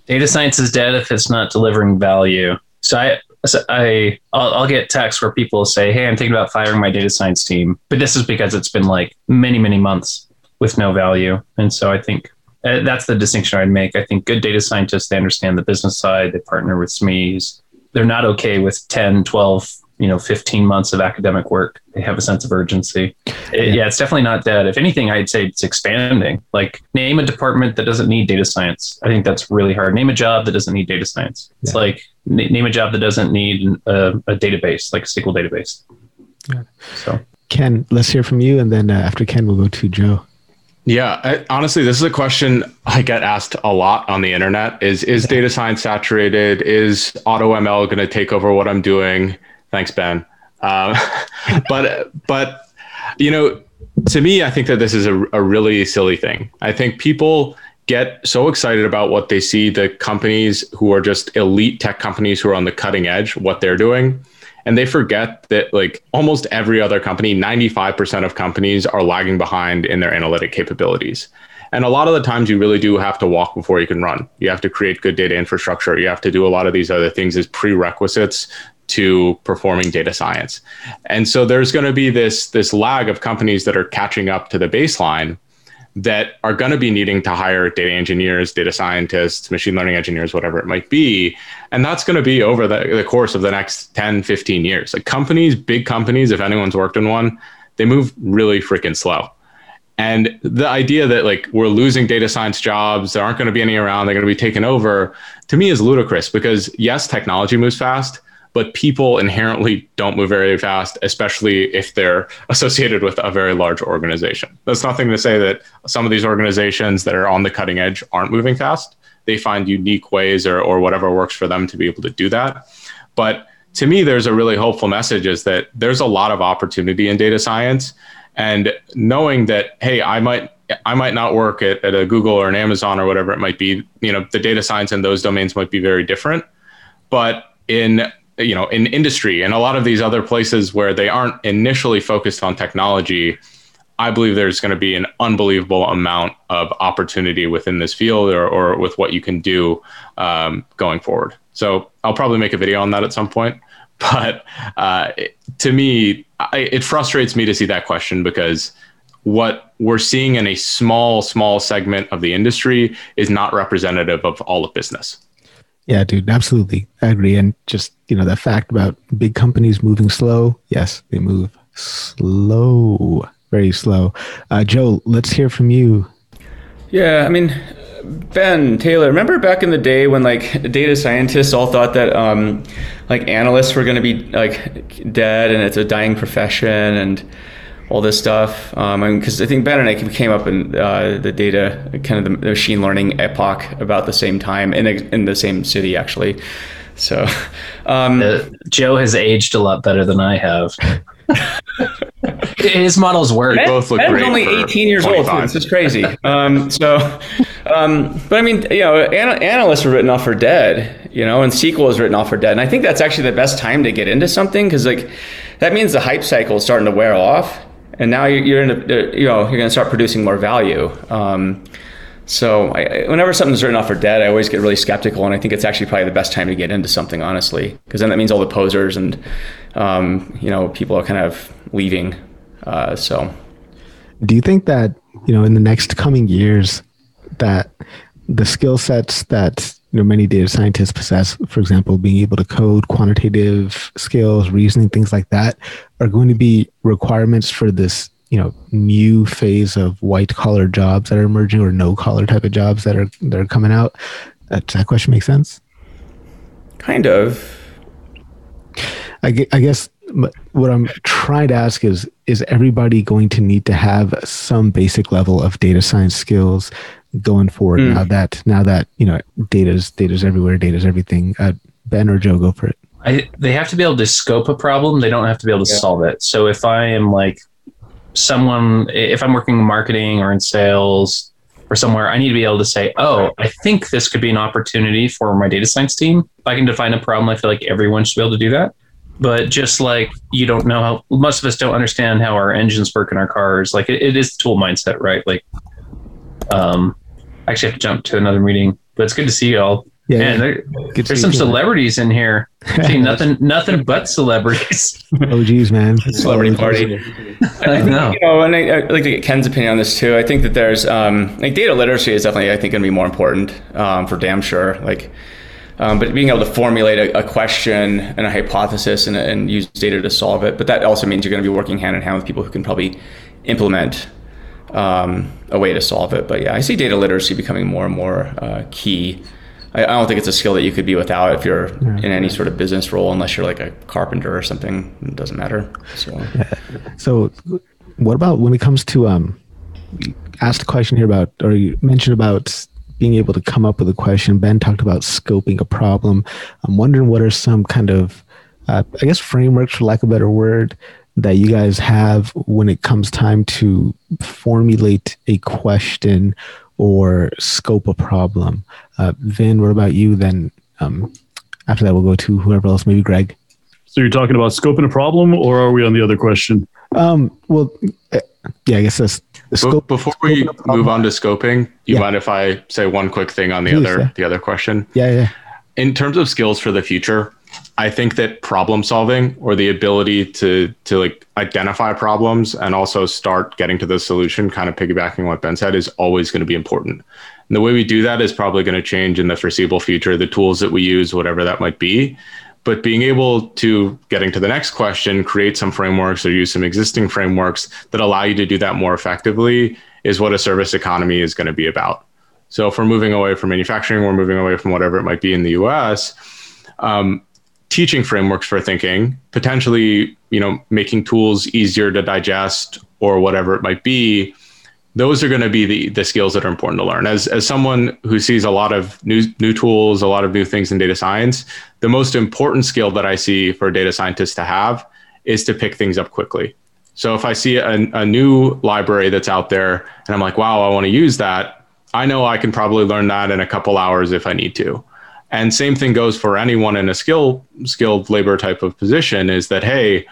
Data science is dead if it's not delivering value. So I so I I'll, I'll, get texts where people say, "Hey, I'm thinking about firing my data science team," but this is because it's been like many many months with no value, and so I think uh, that's the distinction I'd make. I think good data scientists they understand the business side, they partner with SMEs. They're not okay with 10, 12, you know 15 months of academic work they have a sense of urgency it, yeah. it's definitely not dead if anything i'd say it's expanding like name a department that doesn't need data science i think that's really hard name a job that doesn't need data science it's yeah. like n- name a job that doesn't need a, a database like a sql database yeah. so ken let's hear from you and then uh, after ken we'll go to joe yeah, I, honestly, this is a question I get asked a lot on the internet. Is is data science saturated? Is AutoML going to take over what I'm doing? Thanks, Ben. Um, but but you know, to me, I think that this is a, a really silly thing. I think people get so excited about what they see the companies who are just elite tech companies who are on the cutting edge what they're doing and they forget that like almost every other company 95% of companies are lagging behind in their analytic capabilities and a lot of the times you really do have to walk before you can run you have to create good data infrastructure you have to do a lot of these other things as prerequisites to performing data science. And so there's going to be this this lag of companies that are catching up to the baseline that are going to be needing to hire data engineers, data scientists, machine learning engineers, whatever it might be. And that's going to be over the, the course of the next 10, 15 years. Like companies, big companies, if anyone's worked in one, they move really freaking slow. And the idea that like we're losing data science jobs, there aren't going to be any around, they're going to be taken over, to me is ludicrous because yes, technology moves fast, but people inherently don't move very fast, especially if they're associated with a very large organization. That's nothing to say that some of these organizations that are on the cutting edge aren't moving fast. They find unique ways or, or whatever works for them to be able to do that. But to me, there's a really hopeful message is that there's a lot of opportunity in data science. And knowing that, hey, I might I might not work at, at a Google or an Amazon or whatever it might be, you know, the data science in those domains might be very different. But in you know in industry and a lot of these other places where they aren't initially focused on technology i believe there's going to be an unbelievable amount of opportunity within this field or, or with what you can do um, going forward. So i'll probably make a video on that at some point but uh, to me I, it frustrates me to see that question because what we're seeing in a small small segment of the industry is not representative of all of business yeah, dude, absolutely. I agree. And just, you know, that fact about big companies moving slow. Yes, they move slow, very slow. Uh, Joe, let's hear from you. Yeah, I mean, Ben Taylor, remember back in the day when like data scientists all thought that um, like analysts were going to be like dead and it's a dying profession and all this stuff. Um, because I think Ben and I came up in uh, the data, kind of the machine learning epoch about the same time in, a, in the same city, actually. So, um, uh, Joe has aged a lot better than I have. His models work. Ben, both look Ben's only 18 years 25. old. Too. This is crazy. Um, so, um, but I mean, you know, an- analysts are written off for dead, you know, and SQL is written off for dead. And I think that's actually the best time to get into something because, like, that means the hype cycle is starting to wear off and now you're in a, you know you're going to start producing more value. Um, so I, whenever something's written off for dead, I always get really skeptical, and I think it's actually probably the best time to get into something, honestly, because then that means all the posers and um, you know people are kind of leaving. Uh, so, do you think that you know in the next coming years that the skill sets that you know many data scientists possess for example being able to code quantitative skills reasoning things like that are going to be requirements for this you know new phase of white collar jobs that are emerging or no collar type of jobs that are that are coming out. Uh, does that question make sense? Kind of. I, I guess what i'm trying to ask is is everybody going to need to have some basic level of data science skills going forward mm. now that now that you know data's data's everywhere data's everything uh, ben or joe go for it. I, they have to be able to scope a problem. They don't have to be able to yeah. solve it. So if i am like someone if i'm working in marketing or in sales or somewhere i need to be able to say oh i think this could be an opportunity for my data science team. If i can define a problem i feel like everyone should be able to do that. But just like you don't know how most of us don't understand how our engines work in our cars. Like it, it is tool mindset right? Like um, I actually have to jump to another meeting, but it's good to see you all. Yeah, Man, there, there's some celebrities in here. Actually, nothing, nothing but celebrities. oh, geez, man! Celebrity party. I know. You know, and I, I, like to get Ken's opinion on this too. I think that there's um, like data literacy is definitely, I think, going to be more important um, for damn sure. Like, um, but being able to formulate a, a question and a hypothesis and, and, use data to solve it. But that also means you're going to be working hand in hand with people who can probably implement um, a way to solve it. But yeah, I see data literacy becoming more and more uh, key. I, I, don't think it's a skill that you could be without if you're yeah. in any sort of business role, unless you're like a carpenter or something. It doesn't matter. So, yeah. so what about when it comes to um, asked a question here about, or you mentioned about being able to come up with a question. Ben talked about scoping a problem. I'm wondering what are some kind of, uh, I guess, frameworks, for lack of a better word, that you guys have when it comes time to formulate a question or scope a problem. Uh, Vin, what about you? Then um, after that, we'll go to whoever else, maybe Greg. So you're talking about scoping a problem, or are we on the other question? Um, well, uh, yeah, I guess that's the scope. Before we move on to scoping, do you yeah. mind if I say one quick thing on the Please, other yeah. the other question? Yeah, yeah. In terms of skills for the future, I think that problem solving or the ability to to like identify problems and also start getting to the solution, kind of piggybacking what Ben said, is always going to be important. And the way we do that is probably going to change in the foreseeable future. The tools that we use, whatever that might be, but being able to getting to the next question, create some frameworks or use some existing frameworks that allow you to do that more effectively is what a service economy is going to be about. So if we're moving away from manufacturing, we're moving away from whatever it might be in the U.S. Um, teaching frameworks for thinking, potentially, you know, making tools easier to digest or whatever it might be, those are going to be the, the skills that are important to learn. As, as someone who sees a lot of new, new tools, a lot of new things in data science, the most important skill that I see for a data scientist to have is to pick things up quickly. So if I see a, a new library that's out there and I'm like, wow, I want to use that, I know I can probably learn that in a couple hours if I need to. And same thing goes for anyone in a skill skilled labor type of position is that hey,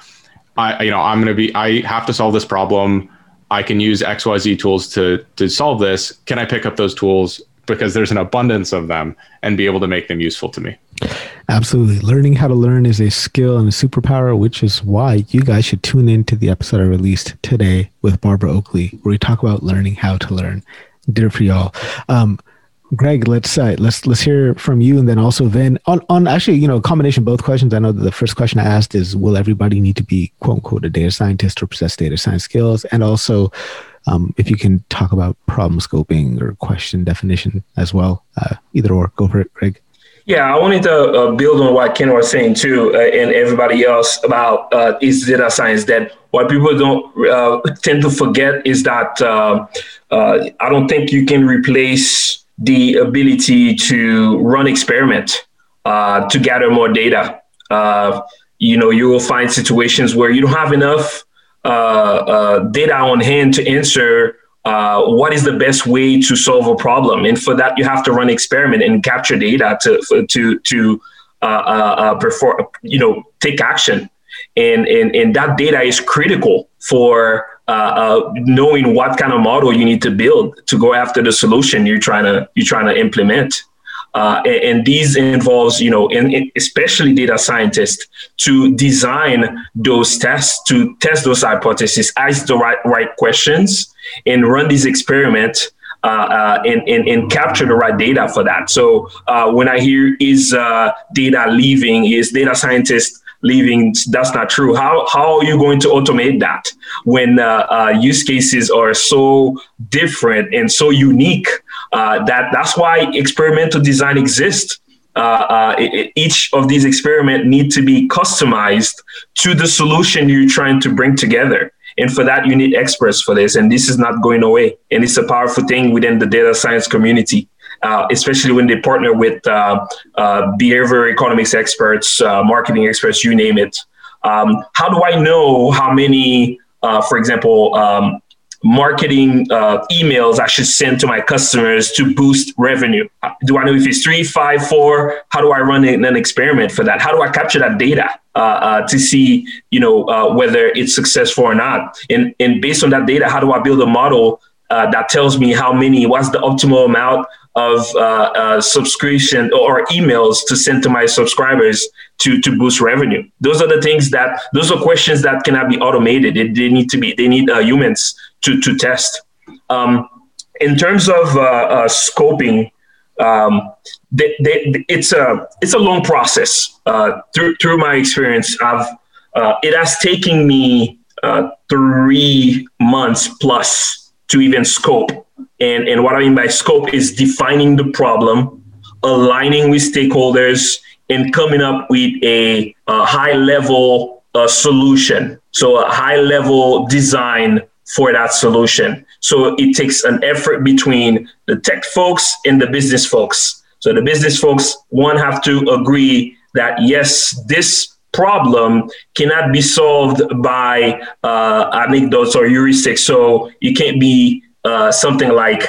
I you know I'm going to be I have to solve this problem. I can use XYZ tools to to solve this. Can I pick up those tools because there's an abundance of them and be able to make them useful to me? Absolutely. Learning how to learn is a skill and a superpower, which is why you guys should tune in to the episode I released today with Barbara Oakley, where we talk about learning how to learn. Did it for y'all. Um, Greg, let's uh, let's let's hear from you, and then also then on on actually you know combination both questions. I know that the first question I asked is, will everybody need to be quote unquote a data scientist or possess data science skills, and also um, if you can talk about problem scoping or question definition as well, uh, either or, go for it, Greg. Yeah, I wanted to uh, build on what Ken was saying too, uh, and everybody else about uh, is data science. That what people don't uh, tend to forget is that uh, uh, I don't think you can replace the ability to run experiment to gather more data. you know, you will find situations where you don't have enough data on hand to answer uh, what is the best way to solve a problem and for that you have to run experiment and capture data to to to uh, uh, uh, perform you know take action and and and that data is critical for uh, uh, knowing what kind of model you need to build to go after the solution you're trying to you're trying to implement uh, and, and, these involves, you know, in, in especially data scientists to design those tests, to test those hypotheses, ask the right right questions, and run these experiments uh, uh, and, and, and, capture the right data for that. So uh, when I hear is uh, data leaving, is data scientist leaving, that's not true. How, how are you going to automate that when uh, uh, use cases are so different and so unique uh, that that's why experimental design exists. Uh, uh, each of these experiments need to be customized to the solution you're trying to bring together. And for that, you need experts for this. And this is not going away. And it's a powerful thing within the data science community. Uh, especially when they partner with uh, uh, behavior economics experts, marketing experts, you name it. Um, how do I know how many, for example, um, marketing emails I should send to my customers to boost revenue? Do I know if it's three, five, four? How do I run an experiment for that? How do I capture that data uh, uh, to see, you know, uh, whether it's successful or not? And and based on that data, how do I build a model uh, that tells me how many, what's the optimal amount of uh, uh, subscription or emails to send to my subscribers to to boost revenue. Those are the things that those are questions that cannot be automated. They, they need to be they need uh, humans to to test. Um, in terms of uh, uh, scoping, um, they, they, it's a it's a long process. Through through my experience, I've it has taken me three months plus to even scope and, and what I mean by scope is defining the problem, aligning with stakeholders, and coming up with a, a high level uh, solution. So, a high level design for that solution. So, it takes an effort between the tech folks and the business folks. So, the business folks, one, have to agree that yes, this problem cannot be solved by uh, anecdotes or heuristics. So, you can't be uh, something like,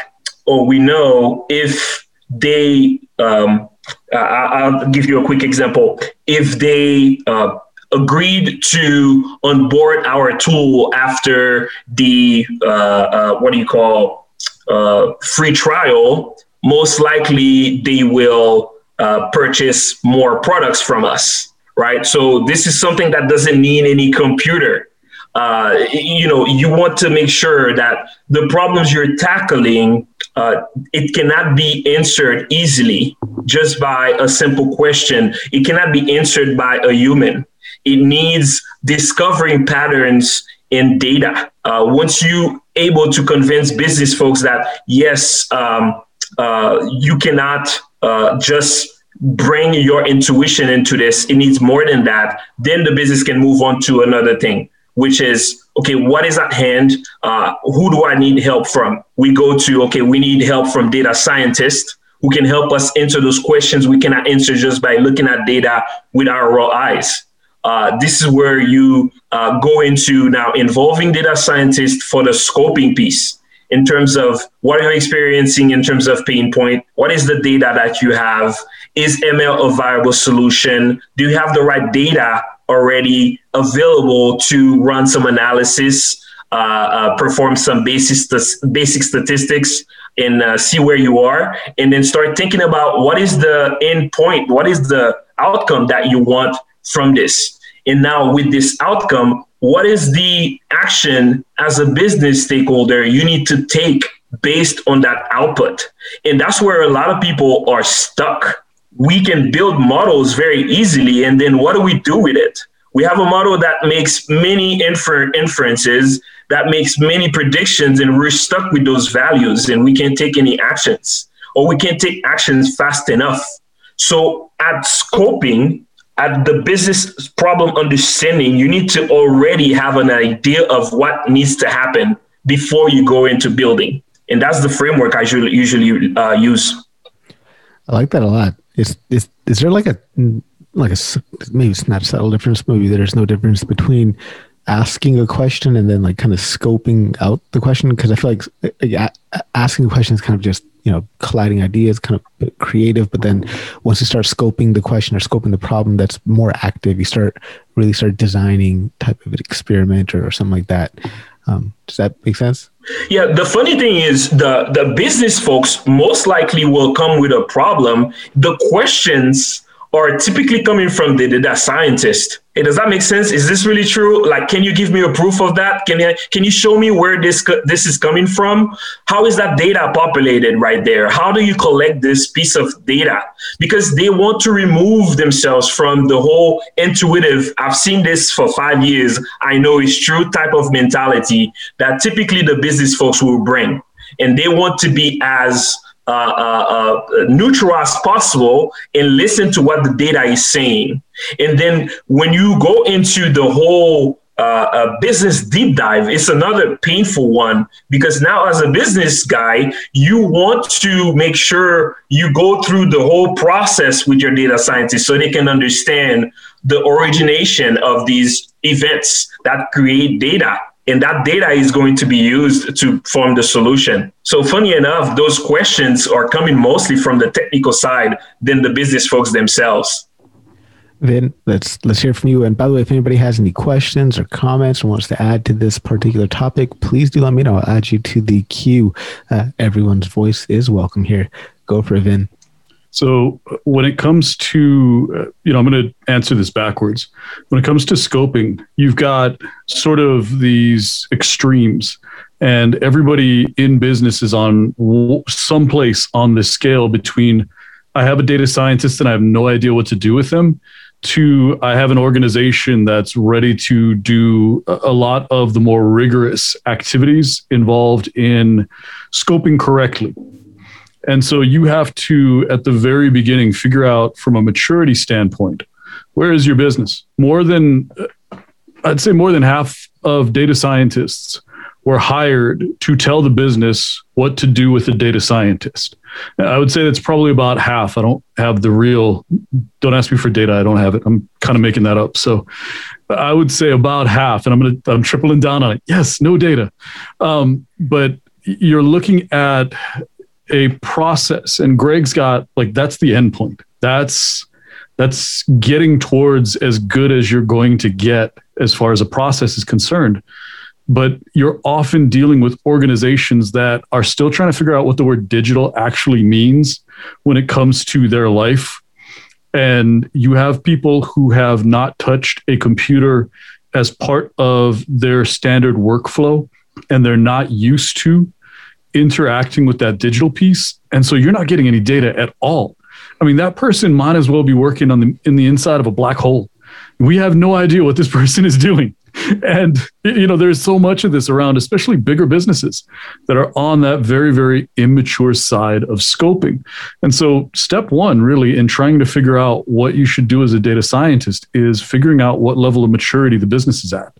oh, we know if they, um, I'll give you a quick example. If they uh, agreed to onboard our tool after the, uh, uh what do you call, uh, free trial, most likely they will purchase more products from us, right? So this is something that doesn't need any computer uh, you know, you want to make sure that the problems you're tackling, uh, it cannot be answered easily just by a simple question. It cannot be answered by a human. It needs discovering patterns in data. Uh, once you able to convince business folks that yes, um, uh, you cannot uh, just bring your intuition into this. It needs more than that. Then the business can move on to another thing, which is okay, what is at hand? Uh, who do I need help from? We go to, okay, we need help from data scientists who can help us answer those questions we cannot answer just by looking at data with our raw eyes. Uh, this is where you uh, go into now involving data scientists for the scoping piece in terms of what are you experiencing in terms of pain point? What is the data that you have? Is ML a viable solution? Do you have the right data already available to run some analysis, uh, uh, perform some basic, basic statistics, and uh, see where you are? And then start thinking about what is the end point? What is the outcome that you want from this? And now, with this outcome, what is the action as a business stakeholder you need to take based on that output? And that's where a lot of people are stuck. We can build models very easily, and then what do we do with it? We have a model that makes many infer- inferences, that makes many predictions, and we're stuck with those values, and we can't take any actions, or we can't take actions fast enough. So, at scoping, at the business problem understanding, you need to already have an idea of what needs to happen before you go into building. And that's the framework I usually, uh, use. I like that a lot. Is, is, is there like a, like a, maybe it's not a subtle difference, maybe there's no difference between asking a question and then like kind of scoping out the question? Because I feel like, asking a question is kind of just you know colliding ideas kind of creative but then once you start scoping the question or scoping the problem that's more active you start really start designing type of an experiment or, or something like that um, does that make sense? Yeah the funny thing is the the business folks most likely will come with a problem. The questions are typically coming from the data scientist. Hey, does that make sense? Is this really true? Like, can you give me a proof of that? Can you can you show me where this this is coming from? How is that data populated right there? How do you collect this piece of data? Because they want to remove themselves from the whole intuitive. I've seen this for five years. I know it's true type of mentality that typically the business folks will bring, and they want to be as uh, uh, uh, neutral as possible and listen to what the data is saying. And then when you go into the whole uh, business deep dive, it's another painful one because now, as a business guy, you want to make sure you go through the whole process with your data scientists so they can understand the origination of these events that create data and that data is going to be used to form the solution. So funny enough, those questions are coming mostly from the technical side than the business folks themselves. Vin, let's let's hear from you. And by the way, if anybody has any questions or comments or wants to add to this particular topic, please do let me know. I'll add you to the queue. Uh, everyone's voice is welcome here. Go for it, Vin. So when it comes to, uh, you know, I'm going to answer this backwards. When it comes to scoping, you've got sort of these extremes, and everybody in business is on someplace on this scale between I have a data scientist and I have no idea what to do with them to I have an organization that's ready to do a lot of the more rigorous activities involved in scoping correctly and so you have to, at the very beginning, figure out from a maturity standpoint, where is your business? More than, I'd say more than half of data scientists were hired to tell the business what to do with the data scientist. I would say that's probably about half. I don't have the real, don't ask me for data. I don't have it. I'm kind of making that up. So I would say about half, and I'm going to, I'm tripling down on it. Yes, no data. Um, but you're looking at a process and greg's got like that's the end point. That's that's getting towards as good as you're going to get as far as a process is concerned. But you're often dealing with organizations that are still trying to figure out what the word digital actually means when it comes to their life. And you have people who have not touched a computer as part of their standard workflow and they're not used to interacting with that digital piece. And so you're not getting any data at all. I mean, that person might as well be working on the in the inside of a black hole. We have no idea what this person is doing. and you know, there's so much of this around, especially bigger businesses that are on that very, very immature side of scoping. And so, step one, really, in trying to figure out what you should do as a data scientist is figuring out what level of maturity the business is at.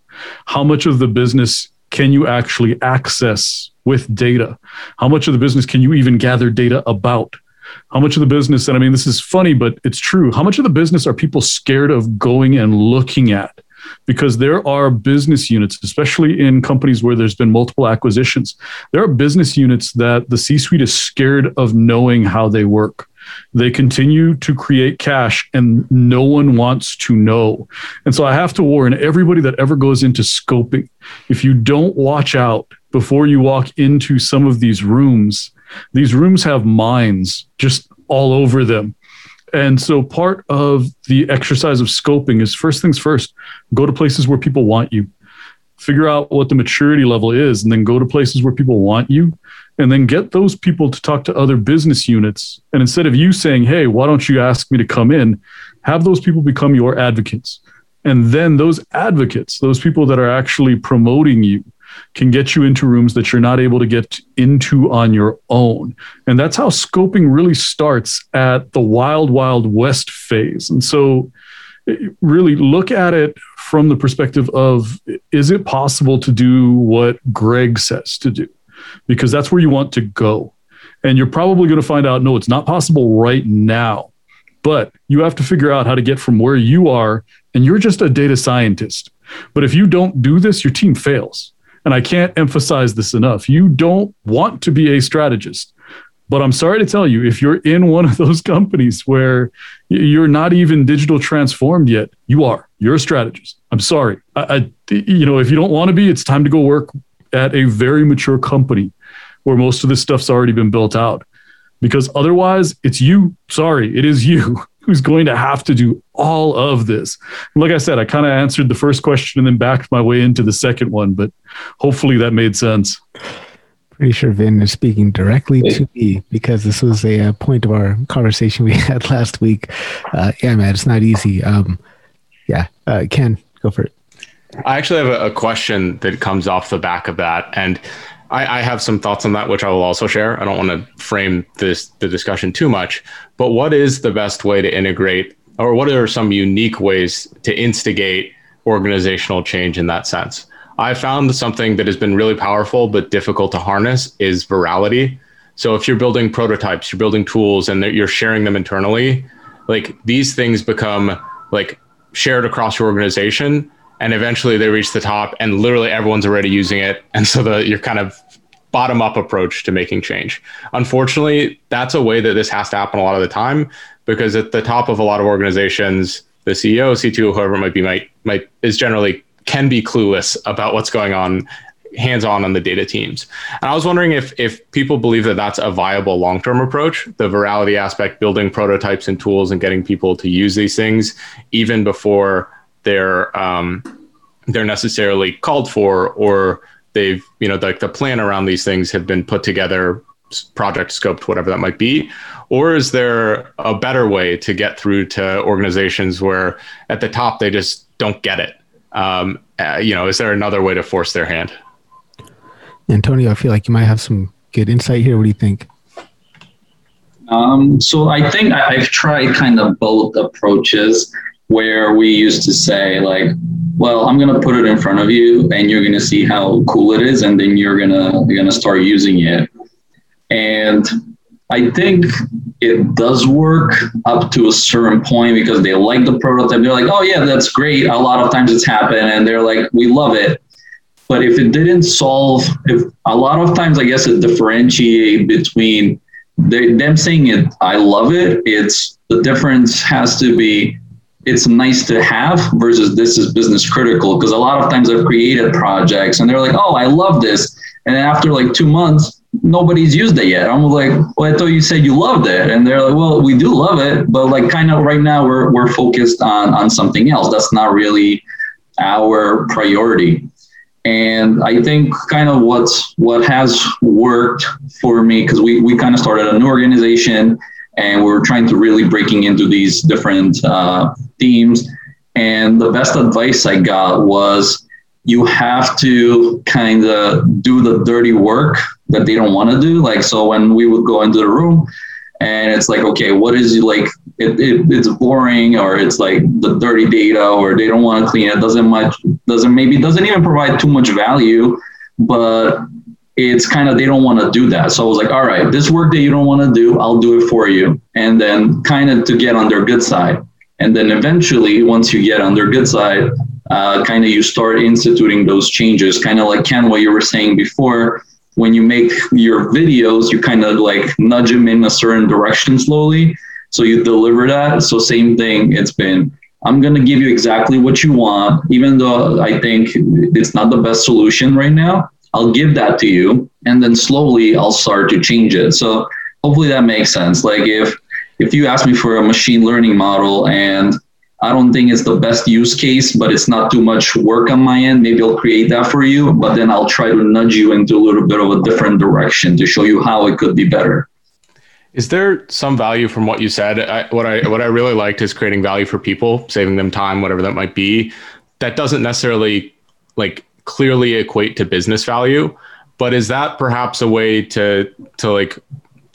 How much of the business can you actually access with data? How much of the business can you even gather data about? How much of the business, and I mean, this is funny, but it's true. How much of the business are people scared of going and looking at? Because there are business units, especially in companies where there's been multiple acquisitions, there are business units that the C suite is scared of knowing how they work. They continue to create cash and no one wants to know. And so I have to warn everybody that ever goes into scoping if you don't watch out before you walk into some of these rooms, these rooms have minds just all over them. And so part of the exercise of scoping is first things first, go to places where people want you. Figure out what the maturity level is, and then go to places where people want you, and then get those people to talk to other business units. And instead of you saying, Hey, why don't you ask me to come in? Have those people become your advocates. And then those advocates, those people that are actually promoting you, can get you into rooms that you're not able to get into on your own. And that's how scoping really starts at the wild, wild west phase. And so, really look at it from the perspective of is it possible to do what Greg says to do? Because that's where you want to go. And you're probably going to find out no, it's not possible right now. But you have to figure out how to get from where you are, and you're just a data scientist. But if you don't do this, your team fails. And I can't emphasize this enough. You don't want to be a strategist. But I'm sorry to tell you, if you're in one of those companies where you're not even digital transformed yet, you are. You're a strategist. I'm sorry. I, I, you know, if you don't want to be, it's time to go work at a very mature company where most of this stuff's already been built out. Because otherwise, it's you. Sorry, it is you who's going to have to do all of this. And like I said, I kind of answered the first question and then backed my way into the second one, but hopefully that made sense. Pretty sure Vin is speaking directly to me because this was a, a point of our conversation we had last week. Uh, yeah, man, it's not easy. Um, yeah, uh, Ken, go for it. I actually have a, a question that comes off the back of that, and I, I, have some thoughts on that, which I will also share. I don't want to frame this the discussion too much, but what is the best way to integrate, or what are some unique ways to instigate organizational change in that sense? I found something that has been really powerful but difficult to harness is virality. So if you're building prototypes, you're building tools, and you're sharing them internally, like these things become like shared across your organization and eventually they reach the top and literally everyone's already using it and so the you're kind of bottom up approach to making change unfortunately that's a way that this has to happen a lot of the time because at the top of a lot of organizations the ceo cto whoever it might be might might is generally can be clueless about what's going on hands on on the data teams. And I was wondering if if people believe that that's a viable long term approach, the virality aspect, building prototypes and tools and getting people to use these things even before they're um, they're necessarily called for or they've you know like the plan around these things have been put together project scoped whatever that might be or is there a better way to get through to organizations where at the top they just don't get it? Um, uh, you know is there another way to force their hand? Antonio i feel like you might have some good insight here. What do you think? Um, so i think I, i've tried kind of both approaches where we used to say like well i'm going to put it in front of you and you're going to see how cool it is and then you're going to you're going to start using it. And i think it does work up to a certain point because they like the prototype they're like oh yeah that's great. A lot of times it's happened and they're like we love it. But if it didn't solve if a lot of times i guess it differentiate between they, them saying it i love it it's the difference has to be it's nice to have versus this is business critical because a lot of times I've created projects and they're like, oh, I love this. And after like two months, nobody's used it yet. I'm like, well, I thought you said you loved it. And they're like, well, we do love it, but like kind of right now we're, we're focused on, on something else. That's not really our priority. And I think kind of what's what has worked for me, because we, we kind of started an organization and we are trying to really breaking into these different uh, themes. And the best advice I got was you have to kind of do the dirty work that they don't want to do. Like, so when we would go into the room and it's like, okay, what is like, it, it, it's boring or it's like the dirty data or they don't want to clean it. Doesn't much, doesn't maybe, doesn't even provide too much value, but it's kind of, they don't want to do that. So I was like, all right, this work that you don't want to do, I'll do it for you. And then kind of to get on their good side. And then eventually, once you get on their good side, uh, kind of you start instituting those changes, kind of like Ken, what you were saying before. When you make your videos, you kind of like nudge them in a certain direction slowly. So you deliver that. So same thing. It's been I'm going to give you exactly what you want, even though I think it's not the best solution right now. I'll give that to you, and then slowly I'll start to change it. So hopefully that makes sense. Like if if you ask me for a machine learning model and I don't think it's the best use case, but it's not too much work on my end. Maybe I'll create that for you, but then I'll try to nudge you into a little bit of a different direction to show you how it could be better. Is there some value from what you said? I, what I what I really liked is creating value for people, saving them time, whatever that might be. That doesn't necessarily like clearly equate to business value, but is that perhaps a way to to like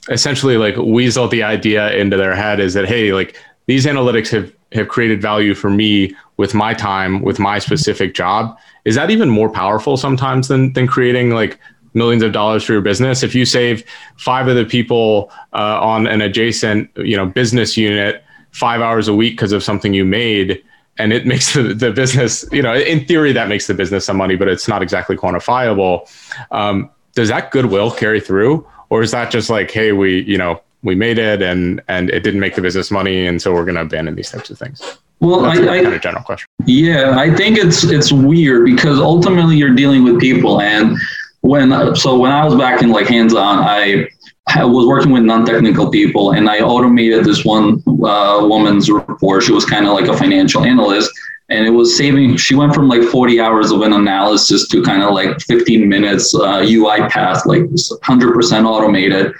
essentially like weasel the idea into their head? Is that hey, like these analytics have have created value for me with my time with my specific job is that even more powerful sometimes than than creating like millions of dollars for your business if you save five of the people uh, on an adjacent you know business unit five hours a week because of something you made and it makes the, the business you know in theory that makes the business some money but it's not exactly quantifiable. Um, does that goodwill carry through or is that just like hey we you know we made it and and it didn't make the business money and so we're going to abandon these types of things? Well That's I, a kind of general question. Yeah i think it's it's weird because ultimately you're dealing with people and when so when i was back in like hands on i I was working with non-technical people and I automated this one uh, woman's report. She was kind of like a financial analyst and it was saving, she went from like 40 hours of an analysis to kind of like 15 minutes uh, UiPath, like 100% automated.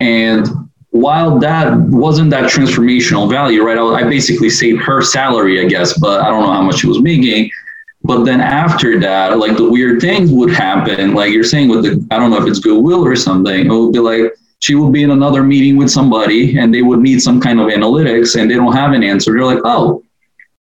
And while that wasn't that transformational value, right? I, I basically saved her salary, I guess, but I don't know how much she was making. But then after that, like the weird things would happen. Like you're saying with the, I don't know if it's goodwill or something. It would be like she would be in another meeting with somebody and they would need some kind of analytics and they don't have an answer. They're like, oh,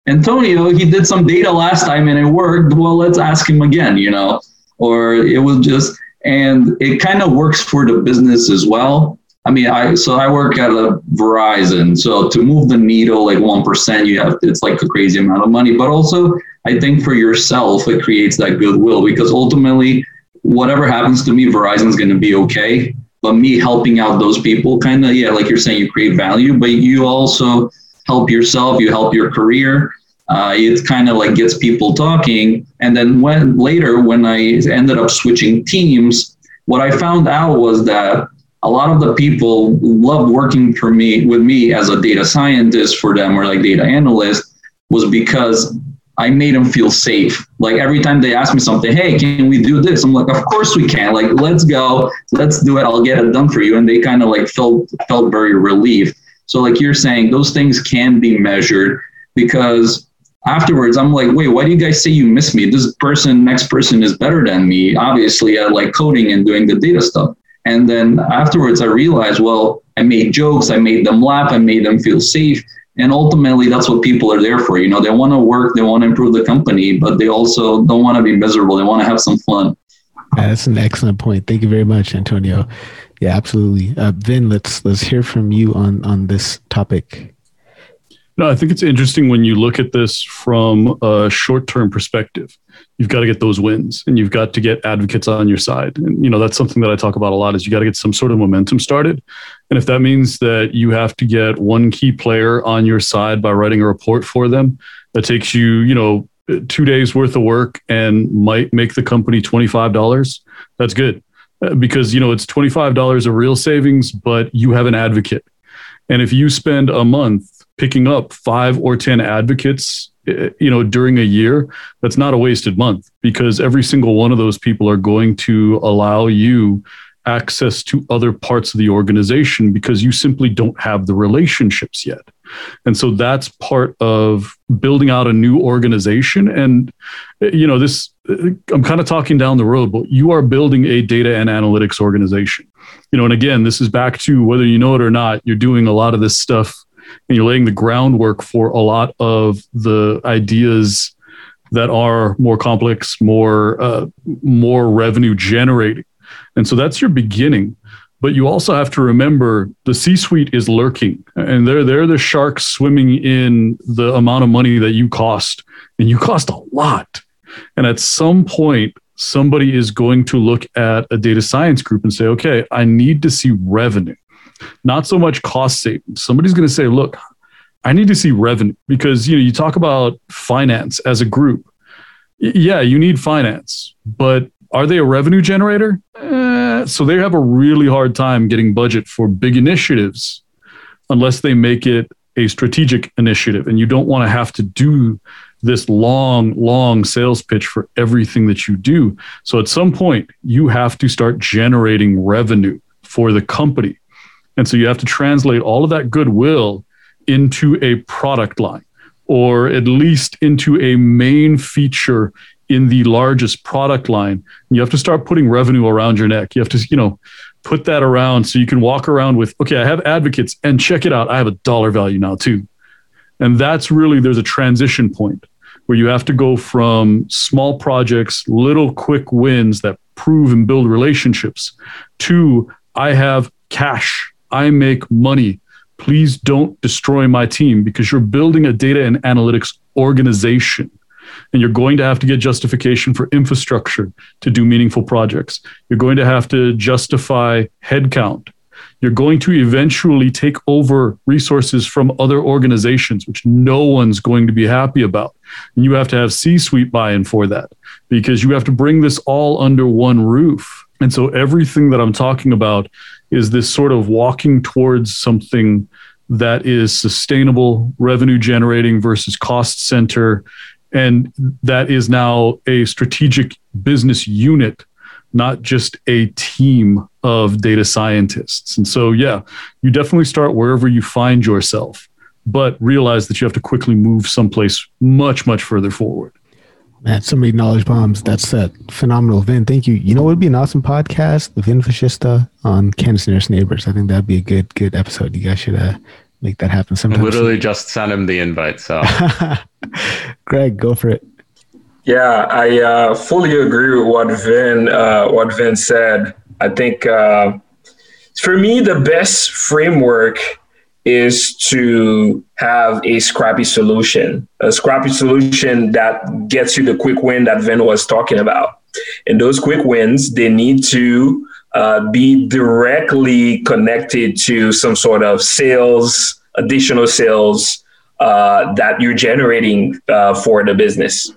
Antonio, he did some data last time and it worked. Well, let's ask him again, you know? Or it was just, and it kind of works for the business as well. I mean, I so I work at a Verizon, so to move the needle like one percent, you have it's like a crazy amount of money. But also, I think for yourself, it creates that goodwill because ultimately, whatever happens to me, Verizon's going to be okay. But me helping out those people, kind of, yeah, like you're saying, you create value, but you also help yourself, you help your career. Uh, it kind of like gets people talking. And then when later, when I ended up switching teams, what I found out was that a lot of the people loved working for me with me as a data scientist for them or like data analyst was because I made them feel safe. Like every time they ask me something, hey, can we do this? I'm like, of course we can. Like, let's go, let's do it. I'll get it done for you. And they kind of like felt felt very relieved. So like you're saying, those things can be measured because afterwards I'm like, wait, why do you guys say you miss me? This person, next person is better than me, obviously at like coding and doing the data stuff. And then afterwards, I realized, well, I made jokes, I made them laugh, I made them feel safe. And ultimately, that's what people are there for. You know, they want to work, they want to improve the company, but they also don't want to be miserable. They want to have some fun. That's an excellent point. Thank you very much, Antonio. Yeah, absolutely. Uh, Vin, let's let's hear from you on on this topic. No, I think it's interesting when you look at this from a short term perspective. You've got to get those wins and you've got to get advocates on your side. And, you know, that's something that I talk about a lot is you got to get some sort of momentum started. And if that means that you have to get one key player on your side by writing a report for them that takes you, you know, two days worth of work and might make the company $25, that's good uh, because, you know, it's $25 of real savings, but you have an advocate. And if you spend a month picking up five or 10 advocates eh, you know during a year that's not a wasted month because every single one of those people are going to allow you access to other parts of the organization because you simply don't have the relationships yet. And so that's part of building out a new organization. And, you know, this, I'm kind of talking down the road, but you are building a data and analytics organization. You know, and again, this is back to whether you know it or not, you're doing a lot of this stuff and you're laying the groundwork for a lot of the ideas that are more complex, more uh, more revenue generating. And so that's your beginning. But you also have to remember the C-suite is lurking, and they're they're the sharks swimming in the amount of money that you cost, and you cost a lot. And at some point, somebody is going to look at a data science group and say, "Okay, I need to see revenue, not so much cost savings." Somebody's going to say, "Look, I need to see revenue because you know you talk about finance as a group. Yeah, you need finance, but are they a revenue generator? Eh, so they have a really hard time getting budget for big initiatives unless they make it a strategic initiative. And you don't want to have to do this long, long sales pitch for everything that you do. So at some point, you have to start generating revenue for the company. And so you have to translate all of that goodwill into a product line or at least into a main feature in the largest product line. You have to start putting revenue around your neck. You have to, you know, put that around so you can walk around with, okay, I have advocates and check it out. I have a dollar value now too. And that's really, there's a transition point where you have to go from small projects, little quick wins that prove and build relationships to I have cash, I make money, please don't destroy my team because you're building a data and analytics organization and you're going to have to get justification for infrastructure to do meaningful projects. You're going to have to justify headcount. You're going to eventually take over resources from other organizations, which no one's going to be happy about. And you have to have C suite buy in for that because you have to bring this all under one roof. And so everything that I'm talking about is this sort of walking towards something that is sustainable, revenue generating versus cost center. And that is now a strategic business unit, not just a team of data scientists. And so, yeah, you definitely start wherever you find yourself, but realize that you have to quickly move someplace much, much further forward. Man, so many knowledge bombs. That's a phenomenal, Vin. Thank you. You know what would be an awesome podcast? The Vin Vashishta on Ken's Nearest Neighbors. I think that'd be a good, good episode. You guys should uh, make that happen sometime. Literally just send him the invite. So, Greg, go for it. Yeah, I uh, fully agree with what Vin uh, what Vin said. I think uh, for me the best framework is to have a scrappy solution, a scrappy solution that gets you the quick win that Vin was talking about. And those quick wins, they need to uh, be directly connected to some sort of sales, additional sales uh, that you're generating uh, for the business.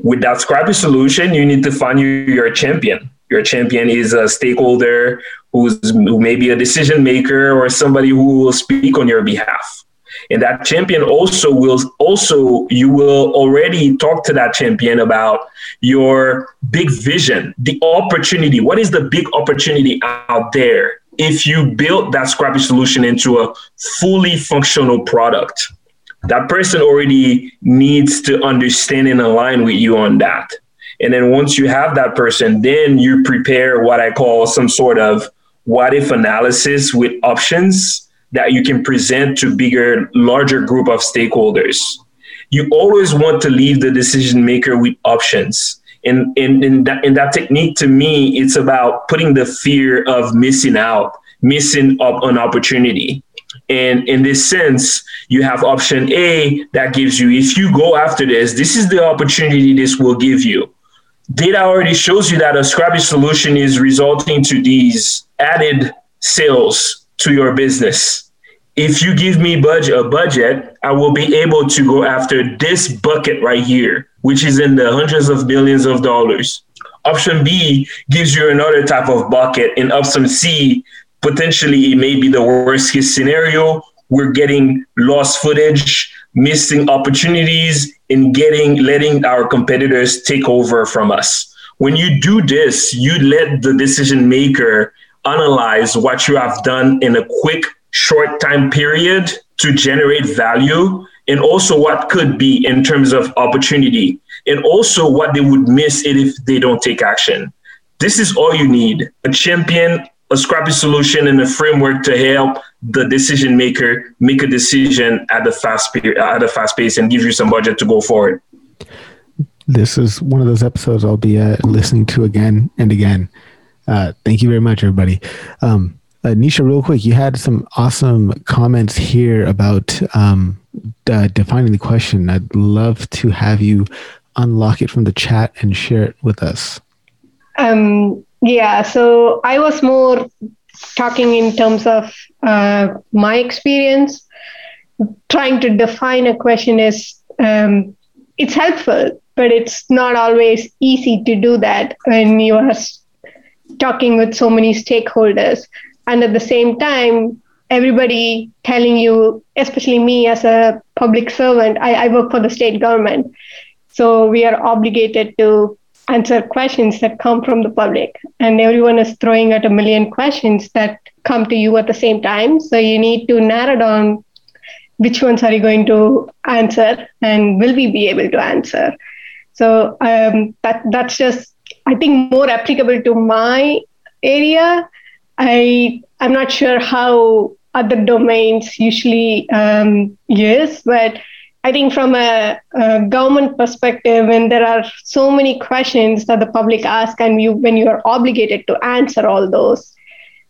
With that scrappy solution, you need to find your champion. Your champion is a stakeholder who's who may be a decision maker or somebody who will speak on your behalf. And that champion also will also you will already talk to that champion about your big vision the opportunity. What is the big opportunity out there if you build that scrappy solution into a fully functional product? That person already needs to understand and align with you on that and then once you have that person then you prepare what i call some sort of what if analysis with options that you can present to bigger, larger group of stakeholders. You always want to leave the decision maker with options. And in, that, in that technique, to me, it's about putting the fear of missing out, missing up an opportunity. And in this sense, you have option A that gives you, if you go after this, this is the opportunity this will give you data already shows you that a scrappy solution is resulting to these added sales to your business. If you give me budget a budget, I will be able to go after this bucket right here, which is in the hundreds of billions of dollars. Option B gives you another type of bucket, and option C potentially it may be the worst case scenario. We're getting lost footage, missing opportunities, in getting letting our competitors take over from us. When you do this, you let the decision maker analyze what you have done in a quick, short time period to generate value, and also what could be in terms of opportunity, and also what they would miss if they don't take action. This is all you need a champion, a scrappy solution, and a framework to help the decision maker make a decision at a fast at a fast pace and give you some budget to go forward. This is one of those episodes I'll be uh, listening to again and again. Uh, thank you very much, everybody. Um, uh, Nisha, real quick, you had some awesome comments here about um, uh, defining the question. I'd love to have you unlock it from the chat and share it with us. Um, yeah, so I was more talking in terms of uh, my experience. Trying to define a question is um, it's helpful, but it's not always easy to do that when you are talking with so many stakeholders. And at the same time, everybody telling you, especially me as a public servant, I, I work for the state government. So we are obligated to answer questions that come from the public. And everyone is throwing out a million questions that come to you at the same time. So you need to narrow down which ones are you going to answer and will we be able to answer. So um, that that's just I think more applicable to my area. I I'm not sure how other domains usually um, use, but I think from a, a, government perspective, when there are so many questions that the public ask, and you when you are obligated to answer all those,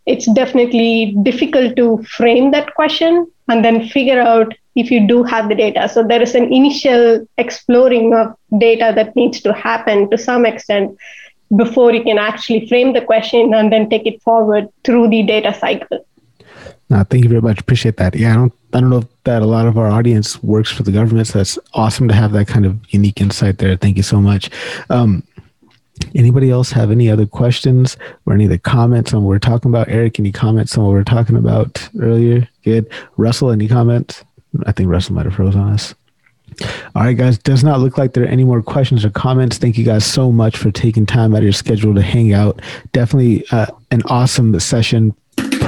it's definitely difficult to frame that question and then figure out if you do have the data. So there is an initial exploring of data that needs to happen to some extent before you can actually frame the question and then take it forward through the data cycle. No, thank you very much. Appreciate that. Yeah, I don't I don't know that a lot of our audience works for the government. So that's awesome to have that kind of unique insight there. Thank you so much. Um, anybody else have any other questions or any other comments on what we're talking about? Eric, any comments on what we are talking about earlier? Good. Russell, any comments? I think Russell might have froze on us. All right, guys. Does not look like there are any more questions or comments. Thank you guys so much for taking time out of your schedule to hang out. Definitely uh, an awesome session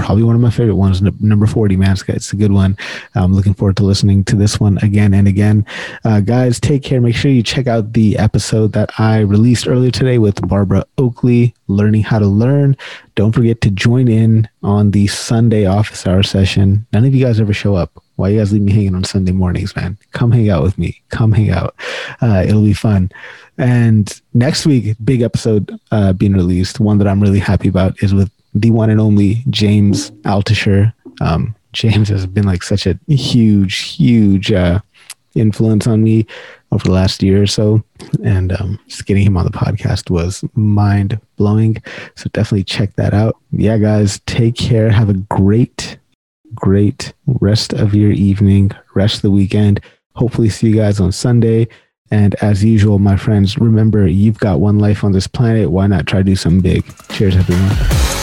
probably one of my favorite ones, number 40, man. It's a good one. I'm looking forward to listening to this one again and again. Uh, guys, take care. Make sure you check out the episode that I released earlier today with Barbara Oakley, Learning How to Learn. Don't forget to join in on the Sunday office hour session. None of you guys ever show up. Why you guys leave me hanging on Sunday mornings, man? Come hang out with me. Come hang out. Uh, it'll be fun. And next week, big episode uh, being released. One that I'm really happy about is with the one and only James Altucher. Um, James has been like such a huge, huge uh, influence on me over the last year or so. And um, just getting him on the podcast was mind blowing. So definitely check that out. Yeah, guys, take care. Have a great, great rest of your evening, rest of the weekend. Hopefully, see you guys on Sunday. And as usual, my friends, remember you've got one life on this planet. Why not try to do something big? Cheers, everyone.